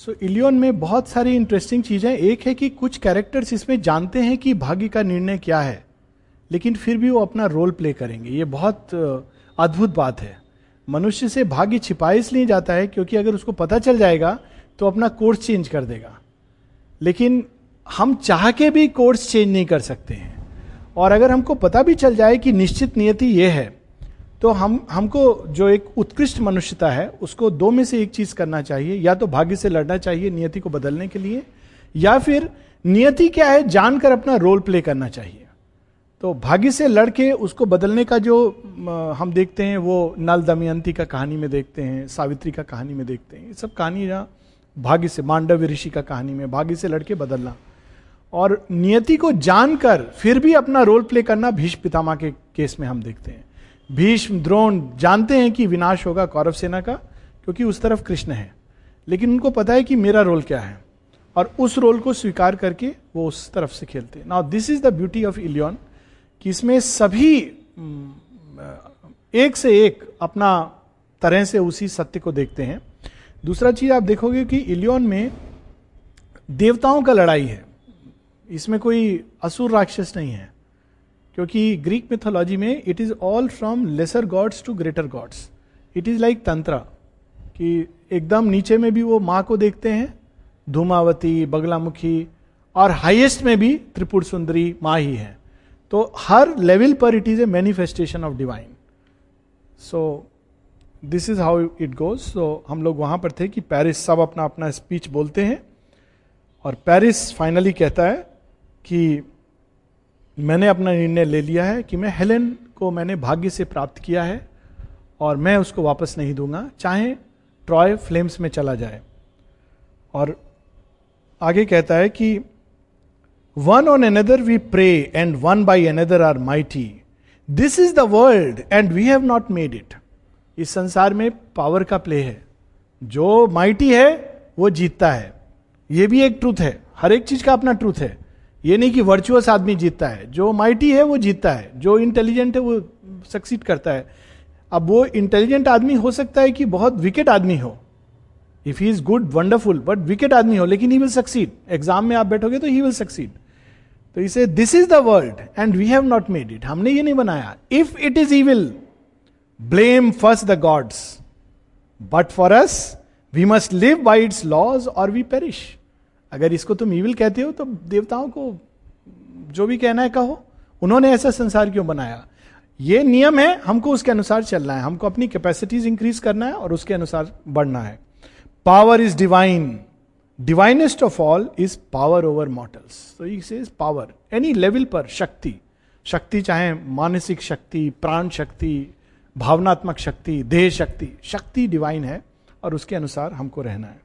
सो Ilion में बहुत सारी इंटरेस्टिंग चीज़ें। एक है कि कुछ कैरेक्टर्स इसमें जानते हैं कि भाग्य का निर्णय क्या है, लेकिन फिर भी वो अपना रोल प्ले करेंगे। ये बहुत अद्भुत बात है। मनुष्य से भाग्य छिपाए इसलिए जाता है क्योंकि अगर उसको पता चल जाएगा तो अपना कोर्स चेंज कर देगा। लेकिन हम चाह के भी कोर्स चेंज नहीं कर सकते हैं। और अगर हमको पता भी चल जाए कि निश्चित नियति ये है तो हम, हमको जो एक उत्कृष्ट मनुष्यता है, उसको दो में से एक चीज़ करना चाहिए। या तो भाग्य से लड़ना चाहिए नियति को बदलने के लिए, या फिर नियति क्या है, जानकर अपना रोल प्ले करना चाहिए। तो भाग्य से लड़के उसको बदलने का जो हम देखते हैं, वो नल दमयंती का कहानी में देखते हैं, सावित्री का कहानी में देखते हैं। ये सब कहानी भाग्य से मांडव ऋषि का कहानी में, भाग्य से लड़के बदलना। और नियति को जानकर फिर भी अपना रोल प्ले करना भीष्म पितामा के केस में हम देखते हैं। भीष्म द्रोण जानते हैं कि विनाश होगा कौरव सेना का, क्योंकि उस तरफ़ कृष्ण है। लेकिन उनको पता है कि मेरा रोल क्या है। और उस रोल को स्वीकार करके वो उस तरफ़ से खेलते हैं। Now this is the beauty of Ilion कि इसमें सभी एक से एक अपना तरह से उसी सत्य को देखते हैं। दूसरा चीज़ आप देखोगे कि इलियन में देवताओं का लड़ाई है। इसमें कोई असुर राक्षस नहीं है। क्योंकि ग्रीक मिथोलॉजी में it is all from lesser gods to greater gods it is like तंत्र कि एकदम नीचे में भी वो माँ को देखते हैं, धूमावती, बगलामुखी, और हाईएस्ट में भी त्रिपुर सुंदरी माँ ही है। तो हर लेवल पर it is a manifestation of divine so this is how it goes so हम लोग वहाँ पर थे कि पेरिस सब अपना अपना स्पीच बोलते हैं, और पेरिस फाइनली कहता है कि मैंने अपना निर्णय ले लिया है कि मैं हेलेन को मैंने भाग्य से प्राप्त किया है और मैं उसको वापस नहीं दूँगा, चाहे ट्रॉय फ्लेम्स में चला जाए। और आगे कहता है कि one on another we prey and one by another are mighty this is the world and we have not made it इस संसार में पावर का प्ले है। जो माइटी है, वो जीतता है। ये भी एक ट्रूथ है। हर एक चीज़ का अपना ट्रूथ है। ये नहीं कि वर्चुअस आदमी जीतता है। जो माइटी है, वो जीतता है। जो इंटेलिजेंट है, वो सक्सीड करता है। अब वो इंटेलिजेंट आदमी हो सकता है कि बहुत विकेट आदमी हो। If he is good wonderful but wicked आदमी हो, लेकिन ही विल सक्सीड एग्ज़ाम में आप बैठोगे तो ही विल सक्सीड तो इसे this is the world and we have not made it हमने ये नहीं बनाया। If it is evil blame first the gods but for us we must live by its laws और वी पेरिश अगर इसको तुम ईविल कहते हो तो देवताओं को जो भी कहना है कहो। उन्होंने ऐसा संसार क्यों बनाया? ये नियम है, हमको उसके अनुसार चलना है। हमको अपनी कैपेसिटीज इंक्रीज करना है और उसके अनुसार बढ़ना है। Power is divine divinest of all is power over mortals तो इज़ पावर एनी लेवल पर शक्ति। शक्ति चाहे मानसिक शक्ति, प्राण शक्ति, भावनात्मक शक्ति, देह शक्ति शक्ति डिवाइन है और उसके अनुसार हमको रहना है।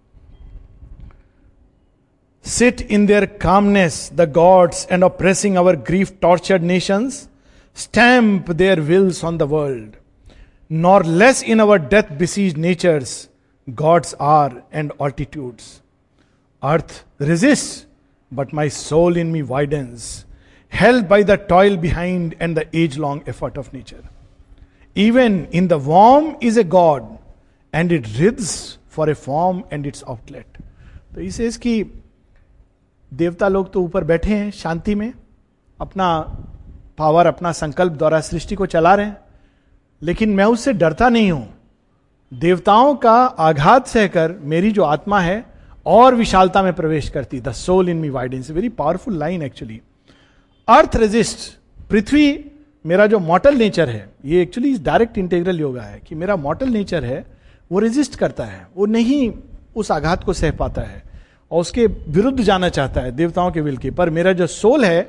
sit in their calmness, the gods, and oppressing our grief tortured nations, stamp their wills on the world. Nor less in our death besieged natures, gods are and altitudes. Earth resists, but my soul in me widens, held by the toil behind and the age long effort of nature. Even in the worm is a god, and it writhes for a form and its outlet. He says, देवता लोग तो ऊपर बैठे हैं शांति में, अपना power अपना संकल्प द्वारा सृष्टि को चला रहे हैं। लेकिन मैं उससे डरता नहीं हूँ। देवताओं का आघात सहकर मेरी जो आत्मा है और विशालता में प्रवेश करती। The soul in me widens very powerful line actually earth resist पृथ्वी मेरा जो मॉटल नेचर है, ये एक्चुअली इस डायरेक्ट इंटेग्रल योगा है कि मेरा मॉटल नेचर है, वो रेजिस्ट करता है। वो नहीं उस आघात को सह पाता है। और उसके विरुद्ध जाना चाहता है, देवताओं के विल के। पर मेरा जो सोल है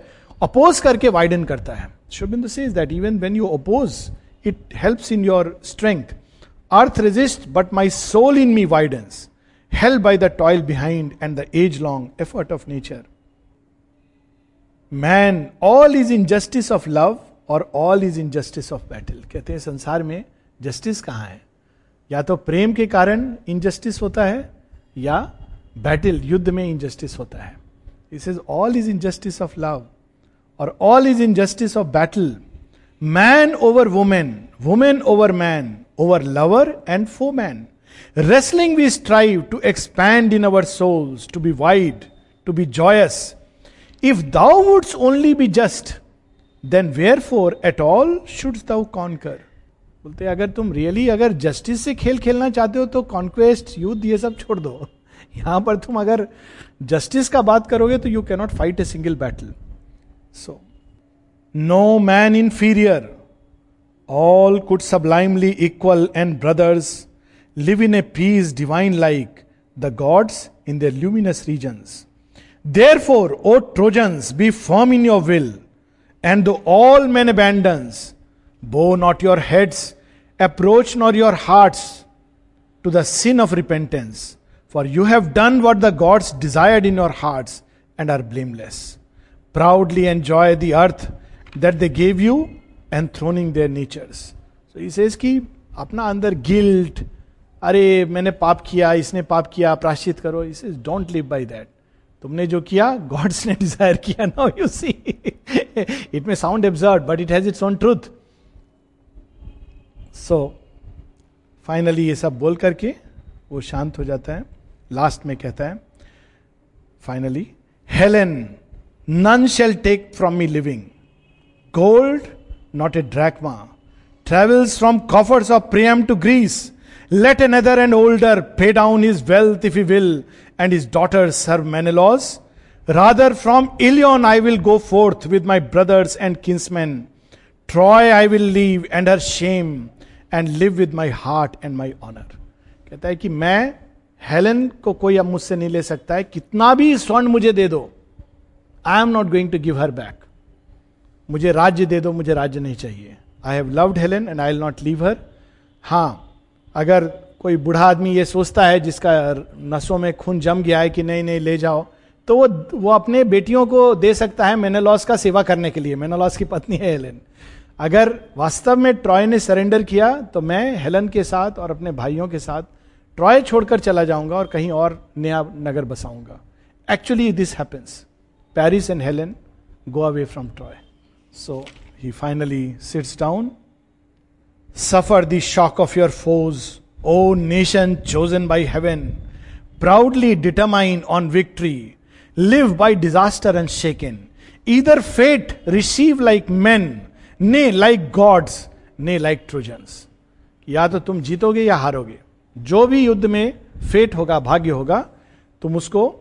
अपोज करके वाइडन करता है। शुभिंद says that even when you oppose it helps in your strength earth resist but my soul in me widens help by the toil behind and the age long effort of nature man all is injustice of love और all is injustice of battle कहते हैं, संसार में justice कहाँ है? या तो प्रेम के कारण इनजस्टिस होता है, या बैटल युद्ध में इनजस्टिस होता है इस is all is injustice of love और all is injustice of battle man over woman woman over man over lover and foe man Wrestling we strive to expand in our souls, to be wide, to be joyous. If thou wouldst only be just, then wherefore at all shouldst thou conquer? बोलते अगर तुम really really, अगर justice से खेल खेलना चाहते हो तो कॉन्क्वेस्ट युद्ध ये सब छोड़ दो यहाँ पर तुम अगर जस्टिस का बात करोगे तो you cannot fight a single battle so no man inferior all could sublimely equal and brothers live in a peace divine like the gods in the luminous regions there for O Trojans be firm in your will and all man abide bow not your heads approach nor your heart to the scene of repentance for you have done what the gods desired in your hearts and are blameless. Proudly enjoy the earth that they gave you, enthroning their natures. So he says कि अपना अंदर guilt अरे मैंने पाप किया इसने पाप किया प्राश्चित करो इस is don't live by that तुमने जो किया गॉड्स ने डिजायर किया now you see it may sound absurd but it has its own truth so finally ये सब बोल करके वो शांत हो जाता है लास्ट में कहता है finally Helen none shall take from me living gold not a drachma travels from coffers of Priam to Greece let another and older pay down his wealth if you will and his daughter sir Menelaus rather from Ilion I will go forth with my brothers and kinsmen Troy I will leave and her shame and live with my heart and my honour कहता है कि मैं Helen को कोई अब मुझसे नहीं ले सकता है। कितना भी स्वर्ण मुझे दे दो I am not going to give her back मुझे राज्य दे दो, मुझे राज्य नहीं चाहिए। I have loved Helen and I will not leave her हाँ अगर कोई बूढ़ा आदमी ये सोचता है जिसका नसों में खून जम गया है कि नहीं नहीं, ले जाओ तो वो वो अपने बेटियों को दे सकता है मेनोलॉस का सेवा करने के लिए। मेनालॉस की पत्नी है हेलेन। अगर वास्तव में ट्रॉय ने सरेंडर किया तो मैं हेलन के साथ और अपने भाइयों के साथ ट्रॉय छोड़कर चला जाऊँगा और कहीं और नया नगर बसाऊँगा। Actually this happens Paris and Helen go away from Troy so he finally sits down suffer the shock of your foes O nation chosen by heaven proudly determine on victory live by disaster and shaken either fate receive like man ने like gods ने like Trojans या तो तुम जीतोगे या हारोगे। जो भी युद्ध में फेट होगा, भाग्य होगा, तुम उसको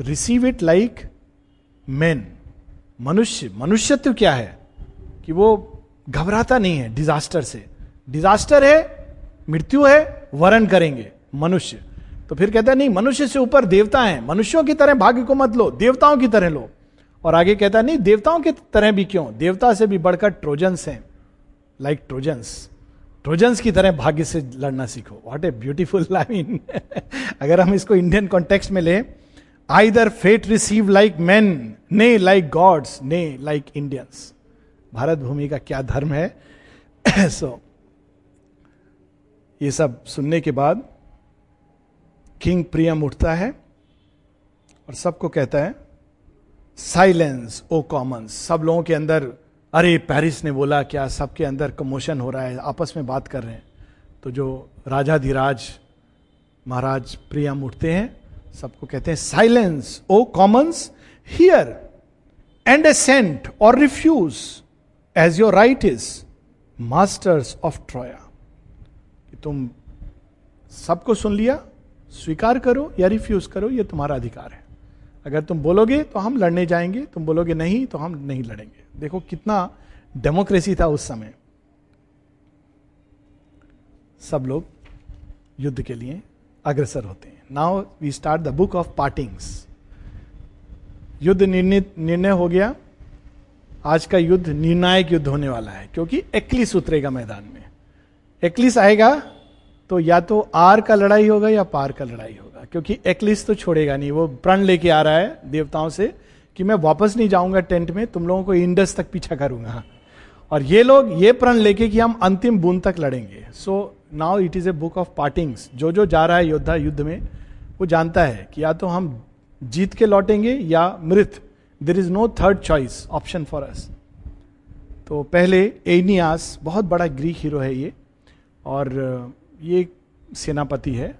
रिसीव इट लाइक मैन मनुष्य, मनुष्यत्व क्या है? कि वो घबराता नहीं है डिजास्टर से। डिजास्टर है, मृत्यु है, वरण करेंगे मनुष्य। तो फिर कहता है, नहीं, मनुष्य से ऊपर देवता है। मनुष्यों की तरह भाग्य को मत लो, देवताओं की तरह लो। और आगे कहता है, नहीं, देवताओं की तरह भी क्यों? देवता से भी बढ़कर ट्रोजन्स हैं। लाइक ट्रोजन्स ट्रोजन्स की तरह भाग्य से लड़ना सीखो। वॉट ए ब्यूटिफुल लाइन अगर हम इसको इंडियन कॉन्टेक्स्ट में ले either fate receive like man ने लाइक गॉड्स ने लाइक इंडियंस भारत भूमि का क्या धर्म है? सो so, ये सब सुनने के बाद किंग प्रियम उठता है और सबको कहता है साइलेंस ओ कॉमन सब लोगों के अंदर अरे, पेरिस ने बोला, क्या सबके अंदर कमोशन हो रहा है? आपस में बात कर रहे हैं. तो जो राजा धीराज महाराज प्रियम उठते हैं, सबको कहते हैं silence O commons hear and assent और refuse as your right is masters of Troya तुम सबको सुन लिया, स्वीकार करो या रिफ्यूज करो, ये तुम्हारा अधिकार है। अगर तुम बोलोगे तो हम लड़ने जाएँगे, तुम बोलोगे नहीं तो हम नहीं लड़ेंगे। देखो कितना डेमोक्रेसी था उस समय। सब लोग युद्ध के लिए अग्रसर होते हैं। Now we start the book of partings युद्ध निर्णय हो गया। आज का युद्ध निर्णायक युद्ध होने वाला है, क्योंकि एक्लिस उतरेगा मैदान में। एक्लिस आएगा तो या तो आर का लड़ाई होगा या पार का लड़ाई होगा, क्योंकि एक्लिस तो छोड़ेगा नहीं। वो प्रण लेके आ रहा है देवताओं से। कि मैं वापस नहीं जाऊँगा टेंट में, तुम लोगों को इंडस तक पीछा करूँगा। और ये लोग ये प्रण लेके कि हम अंतिम बूंद तक लड़ेंगे। So now it is a book of partings जो जो जा रहा है योद्धा युद्ध में, वो जानता है कि या तो हम जीत के लौटेंगे या मृत। There is no third choice option for us तो पहले एनियास, बहुत बड़ा ग्रीक हीरो है ये। और ये सेनापति है,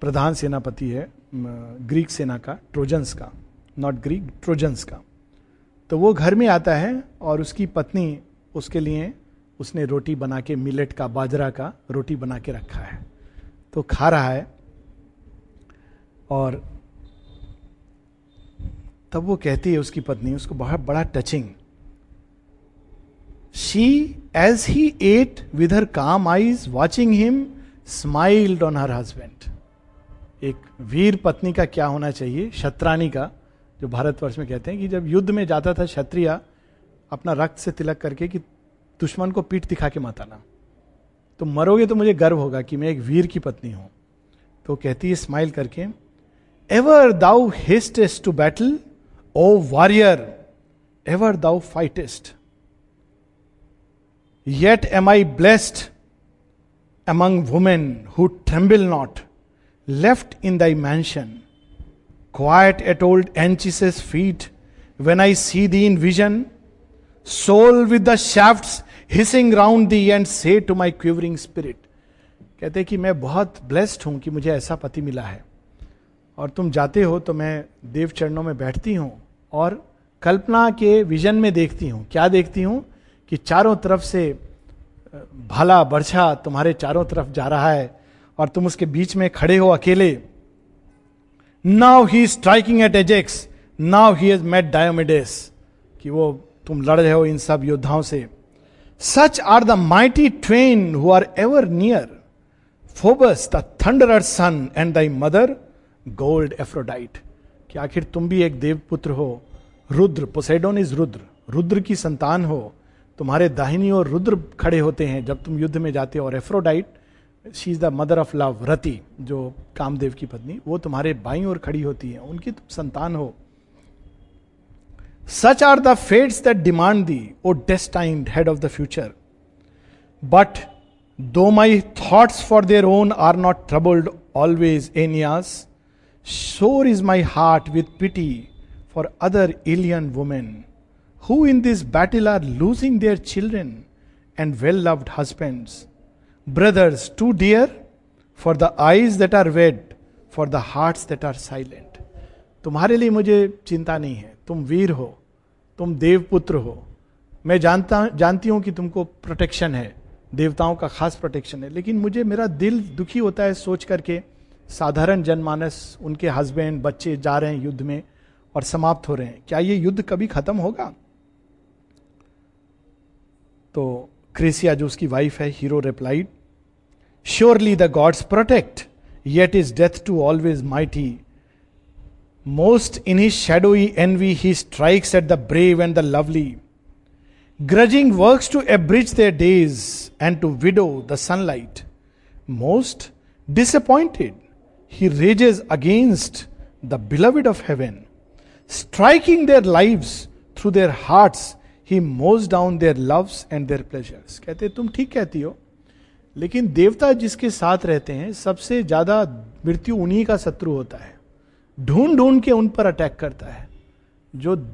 प्रधान सेनापति है ग्रीक सेना का ट्रोजन्स का। नॉट ग्रीक ट्रोजन्स का। तो वो घर में आता है और उसकी पत्नी उसके लिए उसने रोटी बना के मिलेट का, बाजरा का रोटी बना के रखा है। तो खा रहा है और तब वो कहती है उसकी पत्नी, उसको बहुत बड़ा touching she as he ate with her calm eyes watching him smiled on her husband एक वीर पत्नी का क्या होना चाहिए? शत्रानी का। जो भारतवर्ष में कहते हैं कि जब युद्ध में जाता था क्षत्रिय अपना रक्त से तिलक करके कि दुश्मन को पीठ दिखा के मत आना तो मरोगे तो मुझे गर्व होगा कि मैं एक वीर की पत्नी हूँ। तो कहती है स्माइल करके ever thou hastest to battle O warrior ever thou fightest yet am I blessed among women who tremble not, left in thy mansion, quiet at old Anchises' feet, when I see thee in vision, soul with the shafts hissing round thee, and say to my quivering spirit, कहते कि मैं बहुत blessed हूँ कि मुझे ऐसा पति मिला है। और तुम जाते हो तो मैं देव चरणों में बैठती हूँ और कल्पना के विजन में देखती हूँ। क्या देखती हूँ? कि चारों तरफ़ से भाला बर्छा तुम्हारे चारों तरफ़ जा रहा है और तुम उसके बीच में खड़े हो अकेले। Now he striking at Ajax now he has met Diomedes कि वो तुम लड़ रहे हो इन सब योद्धाओं से। Such are the mighty twain who are ever near Phoebus the thunder son and thy mother gold Aphrodite कि आखिर तुम भी एक देवपुत्र हो। Rudra Poseidon is Rudra. Rudra की संतान हो। तुम्हारे दाहिनी और रुद्र खड़े होते हैं जब तुम युद्ध में जाते हो। और Aphrodite she is the mother of love Rati जो कामदेव की पत्नी वो तुम्हारे बाई और खड़ी होती है उनकी तुम संतान हो। Such are the fates that demand thee O destined head of the future but though my thoughts for their own are not troubled always Aeneas sore is my heart with pity for other Ilian women who in this battle are losing their children and well loved husbands, brothers too dear for the eyes that are wed, for the hearts that are silent. तुम्हारे लिए मुझे चिंता नहीं है। तुम वीर हो तुम देवपुत्र हो। मैं जानता जानती हूँ कि तुमको प्रोटेक्शन है देवताओं का खास प्रोटेक्शन है। लेकिन मुझे मेरा दिल दुखी होता है सोच करके। साधारण जनमानस उनके हस्बैंड बच्चे जा रहे हैं युद्ध में और समाप्त हो रहे हैं। क्या ये युद्ध कभी खत्म होगा? तो क्रेसिया जो उसकी वाइफ है hero replied Surely the gods protect yet is death to always mighty most in his shadowy envy he strikes at the brave and the lovely grudging works to abridge their days and to widow the sunlight. Most disappointed, he rages against the beloved of heaven, striking their lives through their hearts he mows down their loves and their pleasures कहते तुम ठीक कहती हो लेकिन देवता जिसके साथ रहते हैं, सबसे ज़्यादा मृत्यु उन्हीं का शत्रु होता है। ढूंढ ढूंढ के उन पर अटैक करता है। जो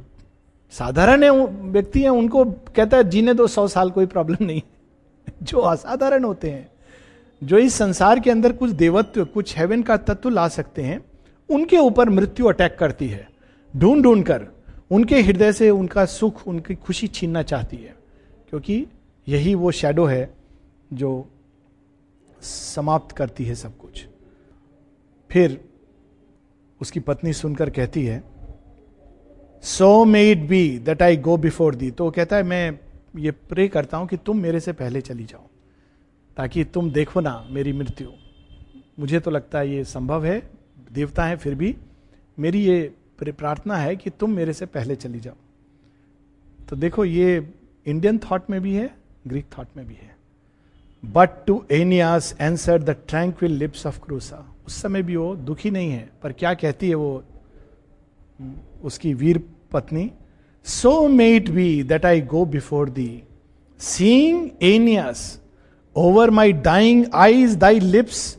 साधारण है, व्यक्ति हैं, उनको कहता है, जीने दो, सौ साल कोई प्रॉब्लम नहीं जो असाधारण होते हैं, जो इस संसार के अंदर कुछ देवत्व, कुछ हेवन का तत्व ला सकते हैं, उनके ऊपर मृत्यु अटैक करती है। ढूंढ ढूंढ कर उनके हृदय से उनका सुख, उनकी खुशी छीनना चाहती है। क्योंकि यही वो शेडो है जो समाप्त करती है सब कुछ। फिर उसकी पत्नी सुनकर कहती है so may it be that I go before thee तो कहता है, मैं ये प्रे करता हूँ कि तुम मेरे से पहले चली जाओ, ताकि तुम देखो ना मेरी मृत्यु। मुझे तो लगता है ये संभव है, देवता है फिर भी। मेरी ये प्रार्थना है कि तुम मेरे से पहले चली जाओ। तो देखो, ये इंडियन थॉट में भी है ग्रीक थॉट में भी है। But to Aeneas answer the tranquil lips of Creusa उस समय भी वो दुखी नहीं है, पर क्या कहती है वो उसकी वीर पत्नी? So may it be that I go before thee seeing Aeneas over my dying eyes thy lips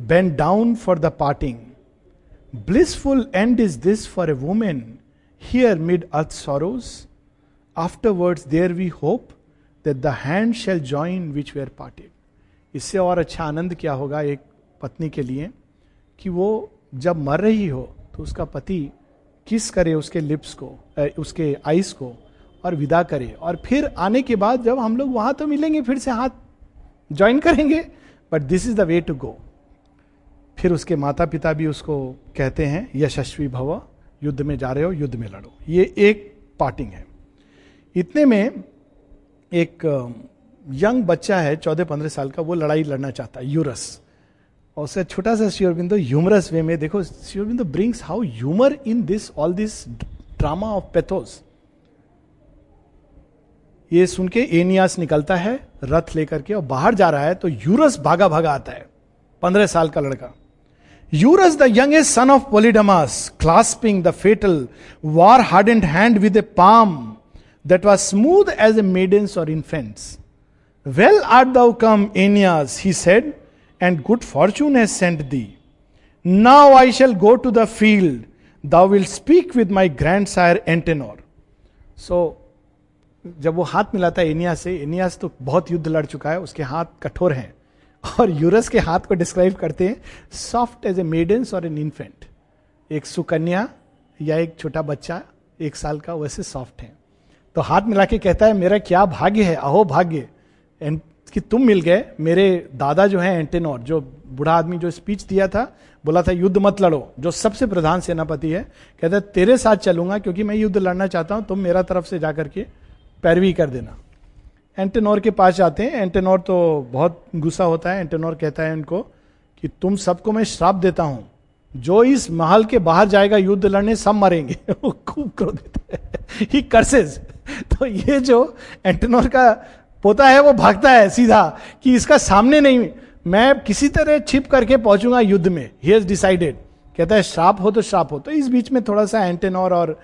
bend down for the parting blissful end is this for a a woman mid mid earth after words there we hope that the hand shall join which were. इससे और अच्छा आनंद क्या होगा एक पत्नी के लिए? कि वो जब मर रही हो तो उसका पति किस करे उसके लिप्स को उसके आइस को और विदा करे। और फिर आने के बाद जब हम लोग वहाँ तो मिलेंगे, फिर से हाथ ज्वाइन करेंगे। But this is the way to go फिर उसके माता पिता भी उसको कहते हैं, यशस्वी भव, युद्ध में जा रहे हो, युद्ध में लड़ो। ये एक पार्टिंग है। इतने में एक यंग बच्चा है चौदह पंद्रह साल का, वो लड़ाई लड़ना चाहता है, यूरस। और उससे छोटा सा श्योरबिंदो ह्यूमरस वे में, देखो Sri Aurobindo brings how humour in this, all this drama of pathos. ये सुन के एनियास निकलता है, रथ लेकर के, और बाहर जा रहा है तो यूरस भागा भागा आता है, पंद्रह साल का लड़का। Eurus, the youngest son of Polydamas, clasping the fatal, war hard and hand with a palm. That was smooth as a maiden's और infant's well art thou come Aeneas he said and good fortune has sent thee. Now I shall go to the field. Thou wilt speak with my grandsire Antenor. So, जब वो हाथ मिलाता है anyway से एनियास तो बहुत युद्ध लड़ चुका है उसके हाथ कठोर हैं और यूरस के हाथ को डिस्क्राइब करते हैं सॉफ्ट एज ए मेडेंस और एन इन्फेंट एक सुकन्या या एक छोटा बच्चा एक साल का वैसे सॉफ्ट है तो हाथ मिला के कहता है, मेरा क्या भाग्य है? अहो भाग्य। कि तुम मिल गए। मेरे दादा जो है, एंटेनोर, जो बूढ़ा आदमी जो स्पीच दिया था, बोला था, युद्ध मत लड़ो जो सबसे प्रधान सेनापति है, कहता है, तेरे साथ चलूँगा, क्योंकि मैं युद्ध लड़ना चाहता हूँ, तुम मेरा तरफ़ से जाकर के पैरवी कर देना। एंटेनोर के पास जाते हैं। एंटेनोर तो बहुत गुस्सा होता है। एंटेनोर कहता है उनको कि, तुम सबको मैं श्राप देता हूँ। जो इस महल के बाहर जाएगा, युद्ध लड़ने सब मरेंगे। वो खूब क्रोधित है। ही कर्सेज तो ये जो एंटेनोर का पोता है वो भागता है सीधा कि इसका सामने नहीं मैं किसी तरह छिप करके पहुंचूँगा युद्ध में। ही हैज़ डिसाइडेड कहता है श्राप हो तो श्राप हो। तो इस बीच में थोड़ा सा एंटेनोर और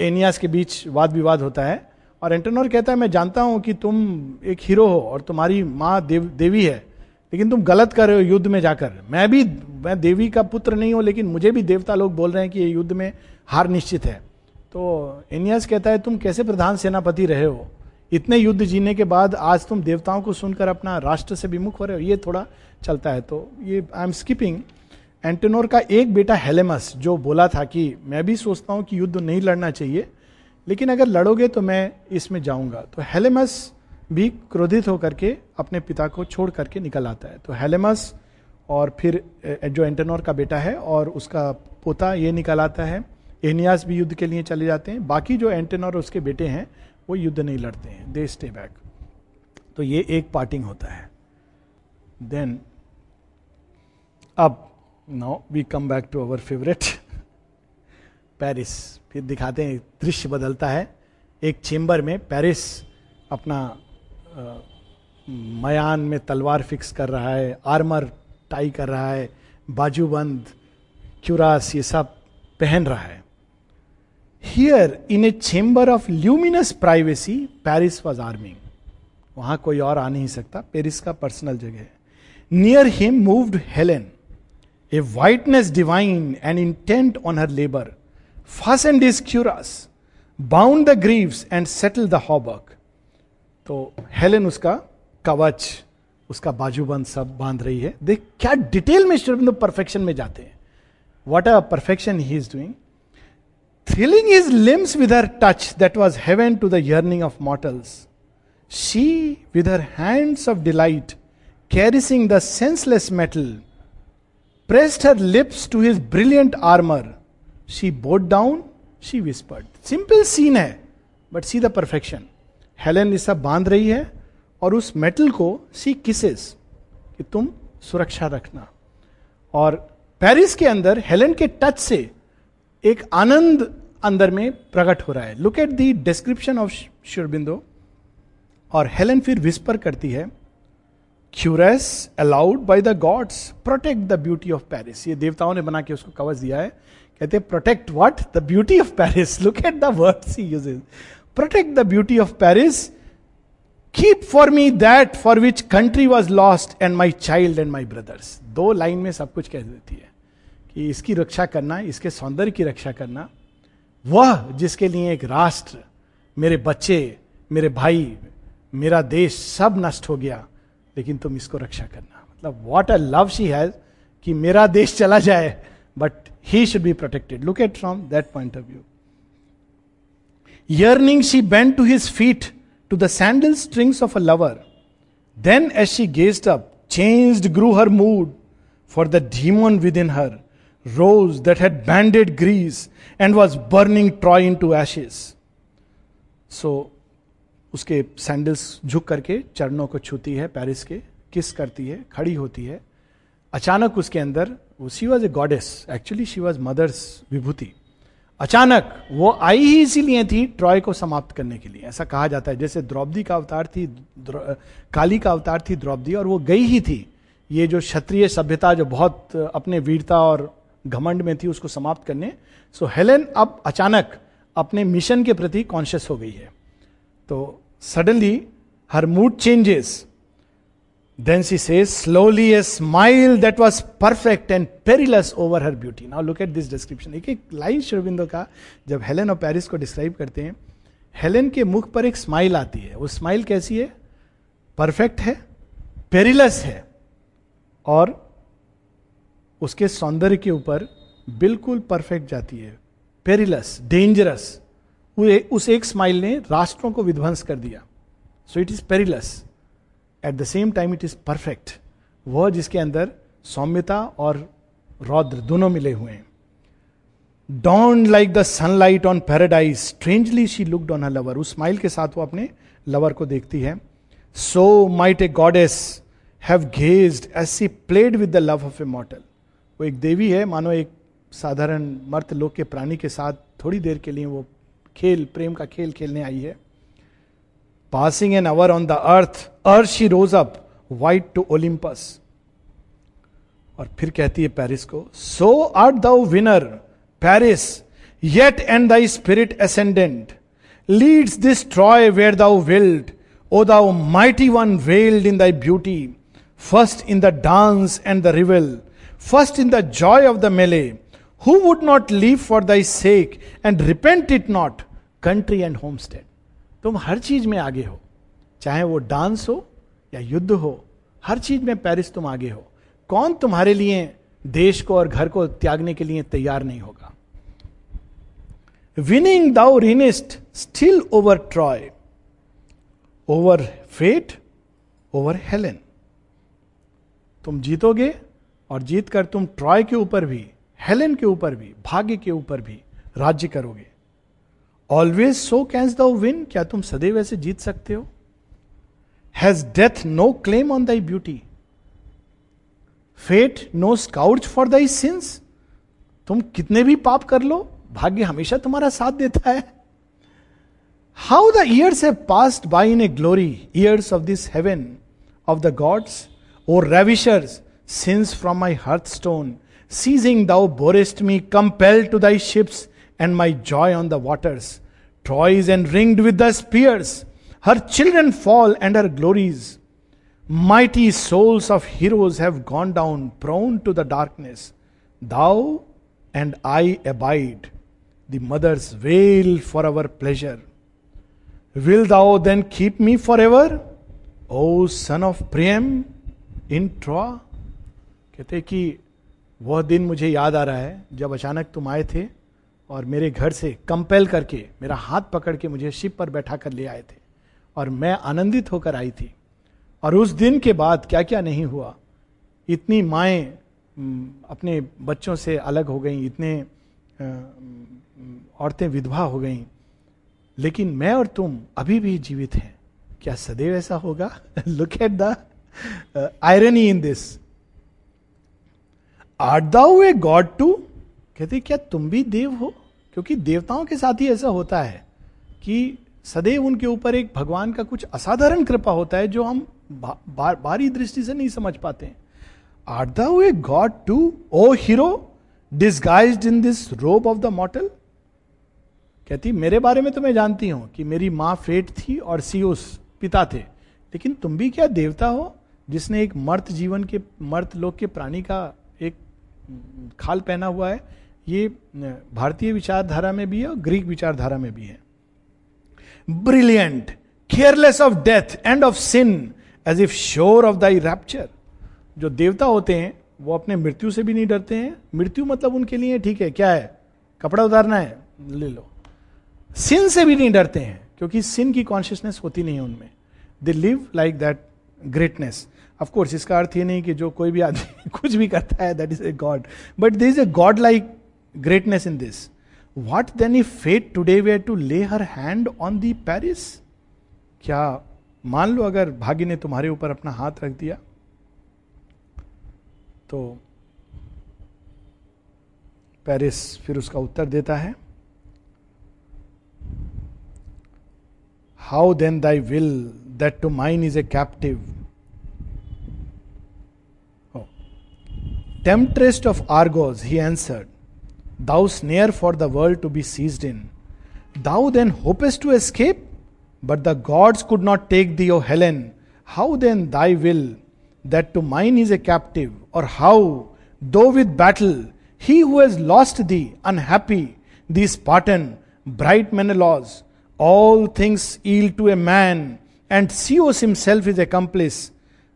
एनियास के बीच वाद विवाद होता है। और एंटेनोर कहता है मैं जानता हूँ कि तुम एक हीरो हो और तुम्हारी माँ देव, देवी है लेकिन तुम गलत कर रहे हो युद्ध में जाकर। मैं भी मैं देवी का पुत्र नहीं हूँ लेकिन मुझे भी देवता लोग बोल रहे हैं कि ये युद्ध में हार निश्चित है। तो एनियास कहता है, तुम कैसे प्रधान सेनापति रहे हो? इतने युद्ध जीने के बाद आज तुम देवताओं को सुनकर अपना राष्ट्र से विमुख हो रहे हो। ये थोड़ा चलता है। तो ये आई एम स्किपिंग एंटेनोर का एक बेटा हेलेमस, जो बोला था कि, मैं भी सोचता हूँ कि युद्ध नहीं लड़ना चाहिए, लेकिन अगर लड़ोगे तो मैं इसमें जाऊँगा। तो हेलेमस भी क्रोधित होकर के अपने पिता को छोड़ करके निकल आता है। तो हेलेमस और फिर जो एंटेनोर का बेटा है और उसका पोता ये निकल आता है। एनियास भी युद्ध के लिए चले जाते हैं। बाकी जो एंटेनोर उसके बेटे हैं, वो युद्ध नहीं लड़ते हैं। दे स्टे बैक तो ये एक पार्टिंग होता है। देन अब now we come back to our favourite Paris फिर दिखाते हैं, दृश्य बदलता है। एक चेंबर में पेरिस अपना मयान में तलवार फिक्स कर रहा है आर्मर टाई कर रहा है, बाजूबंद क्यूरास ये सब पहन रहा है। Here in a chamber of luminous privacy Paris was arming वहाँ कोई और आ नहीं सकता। पेरिस का पर्सनल जगह है। Near him moved Helen a witness divine and intent on her labour fast and as curious bound the greaves and settled the hauberk तो Helen उसका कवच, उसका बाजूबंद सब बाँध रही है। देख, क्या डिटेल में परफेक्शन में जाते हैं। What a perfection he is doing thrilling his limbs with her touch that was heaven to the yearning of mortals. She, with her hands of delight, caressing the senseless metal, pressed her lips to his brilliant armor. She bowed down, she whispered. Simple scene है but see the perfection Helen सब बाँध रही है और उस metal को सी kisses कि तुम सुरक्षा रखना और पेरिस के अंदर हेलेन के टच से एक आनंद अंदर में प्रकट हो रहा है। Look at the description of Aurobindo और हेलन फिर विस्पर करती है curious aloud by the gods protect the beauty of Paris ये देवताओं ने बना के उसको कवच दिया है। कहते हैं protect what the beauty of Paris look at the words he uses protect the beauty of Paris keep for me that for which country was lost and my child and my brothers दो line में सब कुछ कह देती है। कि इसकी रक्षा करना इसके सौंदर्य की रक्षा करना वह जिसके लिए एक राष्ट्र मेरे बच्चे मेरे भाई मेरा देश सब नष्ट हो गया लेकिन तुम इसको रक्षा करना। मतलब what a love she has कि मेरा देश चला जाए but he should be protected look at from that point of view Yearning, she bent to his feet, to the sandal strings of a lover. Then, as she gazed up, changed grew her mood, for the demon within her rose that had banded Greece and was burning Troy into ashes. So, उसके sandals झुक करके चरणों को छूती है Paris के किस करती है खड़ी होती है। अचानक उसके अंदर she was a goddess actually she was mother's विभूति अचानक वो आई ही इसीलिए थी ट्रॉय को समाप्त करने के लिए। ऐसा कहा जाता है जैसे द्रौपदी का अवतार थी काली का अवतार थी द्रौपदी और वो गई ही थी। ये जो क्षत्रिय सभ्यता जो बहुत अपने वीरता और घमंड में थी, उसको समाप्त करने। सो हेलेन अब अचानक अपने मिशन के प्रति कॉन्शियस हो गई है। तो suddenly her mood changes then she से slowly a smile that was perfect and perilous over her beauty now look at this description एक एक लाइन शिवबिंदो का जब हेलेन और पेरिस को डिस्क्राइब करते हैं हेलेन के मुख पर एक स्माइल आती है। वो स्माइल कैसी है? परफेक्ट है पेरिलस है और उसके सौंदर्य के ऊपर बिल्कुल परफेक्ट जाती है। पेरिलस डेंजरस उस एक स्माइल ने राष्ट्रों को विध्वंस कर दिया। So it is perilous at the same time it is perfect वह जिसके अंदर सौम्यता और रौद्र दोनों मिले हुए हैं। Dawn like the sunlight on paradise strangely she looked on a lover उस स्माइल के साथ वो अपने लवर को देखती है। So might a goddess have gazed as she played with the love of a mortal वो एक देवी है, मानो एक साधारण मर्त लोग के प्राणी के साथ थोड़ी देर के लिए वो खेल, प्रेम का खेल खेलने आई है। Passing an hour on the earth earth she rose up white to Olympus और फिर कहती है पेरिस को so art thou winner Paris yet and thy spirit ascendant leads this Troy where thou wield o thou mighty one well in thy beauty first in the dance and the revel in the joy of the melee who would not leave for thy sake and repent it not country and home state तुम हर चीज़ में आगे हो। चाहे वो dance हो या युद्ध हो, हर चीज़ में पेरिस तुम आगे हो। कौन तुम्हारे लिए देश को और घर को त्यागने के लिए तैयार नहीं होगा? Winning thou reignest still over Troy over fate over Helen तुम जीतोगे और जीत कर तुम ट्रॉय के ऊपर भी, हेलेन के ऊपर भी, भाग्य के ऊपर भी राज्य करोगे। Always so canst thou win क्या तुम सदैव ऐसे जीत सकते हो? Has death no claim on thy beauty fate no scout for thy sins तुम कितने भी पाप कर लो, भाग्य हमेशा तुम्हारा साथ देता है। How the years have passed by in a glory years of this heaven of the gods और ravishers Since from my hearthstone, seizing thou borest me, compelled to thy ships, and my joy on the waters. Troy is enringed with thy spears, her children fall and her glories. Mighty souls of heroes have gone down, prone to the darkness. Thou and I abide. The mothers wail for our pleasure. Will thou then keep me forever, O son of Priam, in Troy? कहते कि वह दिन मुझे याद आ रहा है जब अचानक तुम आए थे और मेरे घर से कंपेल करके, मेरा हाथ पकड़ के मुझे शिप पर बैठा कर ले आए थे और मैं आनंदित होकर आई थी। और उस दिन के बाद क्या क्या नहीं हुआ? इतनी माएँ अपने बच्चों से अलग हो गई, इतने औरतें विधवा हो गई। लेकिन मैं और तुम अभी भी जीवित हैं। क्या सदैव ऐसा होगा? Look at the irony in this art thou a god too? कहते क्या तुम भी देव हो? क्योंकि देवताओं के साथ ही ऐसा होता है कि सदैव उनके ऊपर एक भगवान का कुछ असाधारण कृपा होता है जो हम बा, बारी दृष्टि से नहीं समझ पाते art thou a god too o hero disguise in this robe of the mortal कहती मेरे बारे में तो मैं जानती हूँ कि मेरी माँ फेट थी और सीओस पिता थे लेकिन तुम भी क्या देवता हो जिसने एक मर्त जीवन के मर्त लोक के प्राणी का खाल पहना हुआ है, ये भारतीय विचारधारा में भी है और ग्रीक विचारधारा में भी है। Brilliant careless of death and of sin as if sure of thy rapture जो देवता होते हैं, वो अपने मृत्यु से भी नहीं डरते हैं। मृत्यु मतलब उनके लिए ठीक है, क्या है? कपड़ा उतारना है, ले लो। सिन से भी नहीं डरते हैं, क्योंकि सिन की कॉन्शियसनेस होती नहीं है उनमें। They live like that greatness of course इसका अर्थ ये नहीं कि जो कोई भी आदमी कुछ भी करता है that is a god but this is a god like greatness in this what then if fate today were to lay her hand on thee Paris क्या मान लो अगर भाग्य ने तुम्हारे ऊपर अपना हाथ रख दिया तो पेरिस फिर उसका उत्तर देता है। How then thy will that to mine is a captive Temptress of Argos, he answered, Thou snare for the world to be seized in. Thou then hopest to escape? But the gods could not take thee, O Helen. How then thy will, that to mine is a captive? Or how, though with battle, he who has lost thee, unhappy, thee Spartan, bright Menelaus, all things yield to a man, and Zeus himself is accomplice.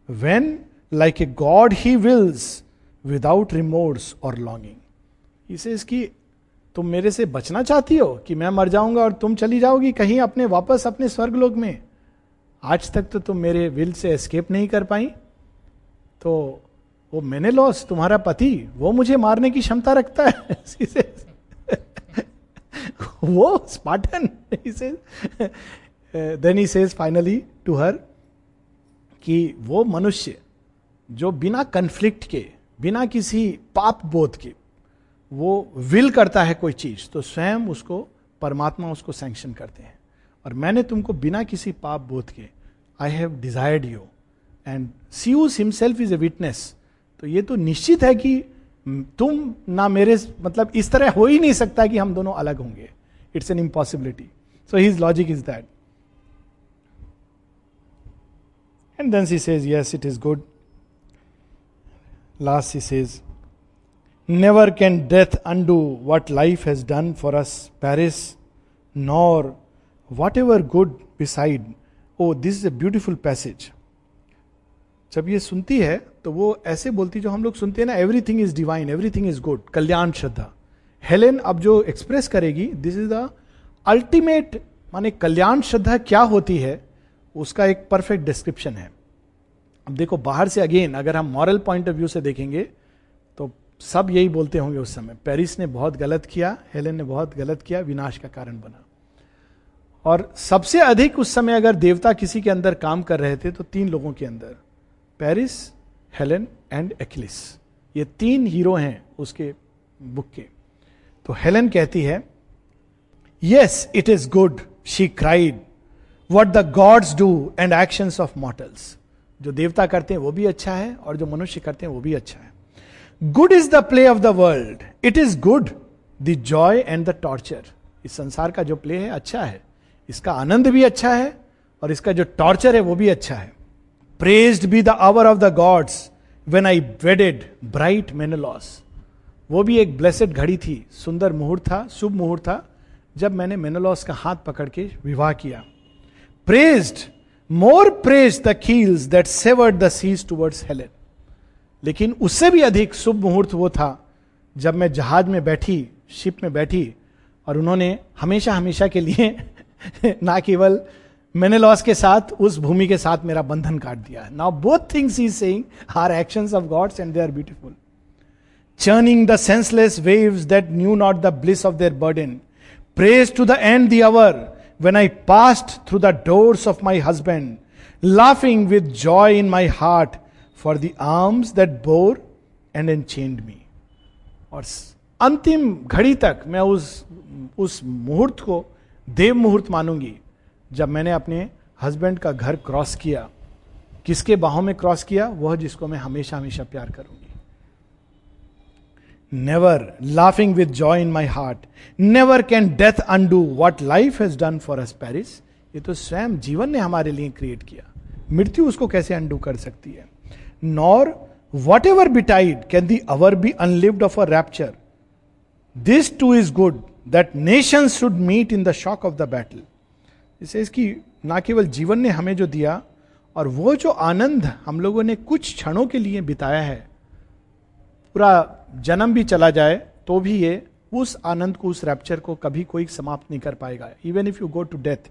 When, like a god, he wills, without remorse और longing He says कि तुम मेरे से बचना चाहती हो कि मैं मर जाऊँगा और तुम चली जाओगी कहीं अपने वापस अपने स्वर्ग लोग में? आज तक तो तुम मेरे विल से एस्केप नहीं कर पाई। तो वो मैंने लॉस तुम्हारा पति, वो मुझे मारने की क्षमता रखता है। वो Spartan then he says finally to her कि वो मनुष्य जो बिना कंफ्लिक्ट के बिना किसी पाप बोध के वो विल करता है कोई चीज़ तो स्वयं उसको, परमात्मा उसको सैंक्शन करते हैं। और मैंने तुमको बिना किसी पाप बोध के I have desired you and see Zeus himself is a witness तो ये तो निश्चित है कि तुम ना मेरे मतलब इस तरह हो ही नहीं सकता कि हम दोनों अलग होंगे। It's an impossibility so his logic is that and then she says yes it is good she says never can death undo what life has done for us Paris nor whatever good beside o this is a beautiful passage जब ये सुनती है तो वो ऐसे बोलती जो हम लोग सुनते हैं ना everything is divine everything is good कल्याण श्रद्धा। हेलेन अब जो एक्सप्रेस करेगी दिस इज़ द अल्टीमेट माने कल्याण श्रद्धा क्या होती है, उसका एक परफेक्ट डिस्क्रिप्शन है। अब देखो, बाहर से अगेन अगर हम मॉरल पॉइंट ऑफ़ व्यू से देखेंगे तो सब यही बोलते होंगे उस समय, पेरिस ने बहुत गलत किया, हेलेन ने बहुत गलत किया, विनाश का कारण बना। और सबसे अधिक उस समय अगर देवता किसी के अंदर काम कर रहे थे तो तीन लोगों के अंदर, पेरिस, हेलेन एंड एक्लिस। ये तीन हीरो हैं उसके बुक के। तो हेलेन कहती है yes it is good she cried what the gods do and action of mortals जो देवता करते हैं वो भी अच्छा है और जो मनुष्य करते हैं वो भी अच्छा है। Good is the play of the world it is good the joy and the torture इस संसार का जो प्ले है अच्छा है। इसका आनंद भी अच्छा है और इसका जो टॉर्चर है, वो भी अच्छा है। Praised be the hour of the gods when I wedded bright Menelaus वो भी एक ब्लेसेड घड़ी थी। सुंदर मुहूर्त था, शुभ मुहूर्त था, जब मैंने मेनोलॉस का हाथ पकड़ के विवाह किया। Praised more praise the keels that severed the seas towards Helen लेकिन उससे भी अधिक शुभ मुहूर्त वो था जब मैं जहाज़ में बैठी शिप में बैठी और उन्होंने हमेशा हमेशा के लिए ना केवल मैंने लॉस के साथ, उस भूमि के साथ मेरा बंधन काट दिया now both things is saying are actions of gods and they are beautiful churning the senseless waves that knew not the bliss of burden. Praise to the end, the hour. When I passed through the doors of my husband, laughing with joy in my heart for the arms that bore and enchained me. और अंतिम घड़ी तक मैं उस उस मुहूर्त को देव मुहूर्त मानूँगी जब मैंने अपने हस्बैंड का घर क्रॉस किया किसके बाहों में क्रॉस किया वह जिसको मैं हमेशा हमेशा प्यार करूँगी never laughing with joy in my heart never can death undo what life has done for us Paris ये तो स्वयं जीवन ने हमारे लिए क्रिएट किया। मृत्यु उसको कैसे अनडू कर सकती है? Nor whatever betide can the hour be unlived of a rapture this too is good that nation should meet in the shock of the battle इसे इसकी ना केवल जीवन ने हमें जो दिया, और वो जो आनंद हम लोगों ने कुछ क्षणों के लिए बिताया है, पूरा जन्म भी चला जाए तो भी ये उस आनंद को, उस रैप्चर को कभी कोई समाप्त नहीं कर पाएगा। Even if you go to death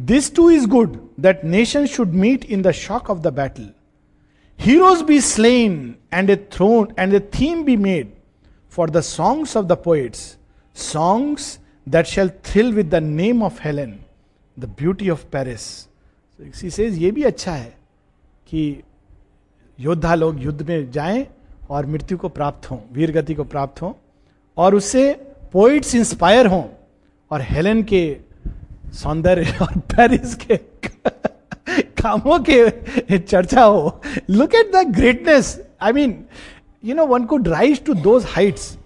this too is good that nation should meet in the shock of the battle heroes be slain and a throne and a theme be made for the songs of the poets songs that shall thrill with the name of Helen the beauty of Paris ये भी अच्छा है कि योद्धा लोग युद्ध में जाएँ और मृत्यु को प्राप्त हों, वीर गति को प्राप्त हों, और उससे पोइट्स इंस्पायर हों, और हेलेन के सौंदर्य और पेरिस के कामों के चर्चा हो। Look at the greatness I mean you know one could rise to those heights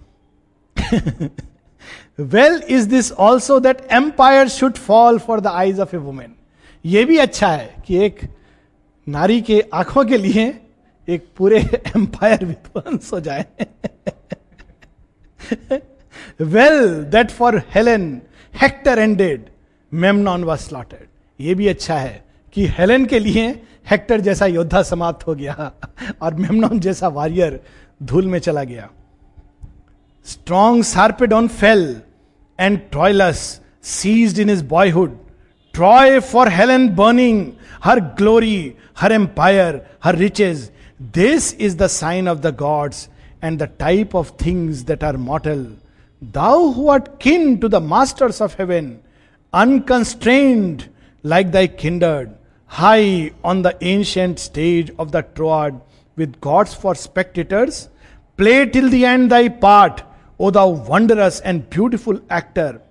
well is this also that empire should fall for the eyes of a woman ये भी अच्छा है कि एक नारी के आँखों के लिए एक पूरे एम्पायर विध्वंस हो जाए। Well that for Helen Hector ended Memnon was slaughtered ये भी अच्छा है कि हेलेन के लिए हेक्टर जैसा योद्धा समाप्त हो गया और मेमनॉन जैसा वॉरियर धूल में चला गया। Strong Sarpedon fell and Troilus ceased in his boyhood Troy for Helen burning her glory her empire her riches This is the sign of the gods and the type of things that are mortal. Thou who art kin to the masters of heaven, unconstrained like thy kindred, high on the ancient stage of the Troad, with gods for spectators, play till the end thy part, O thou wondrous and beautiful actor.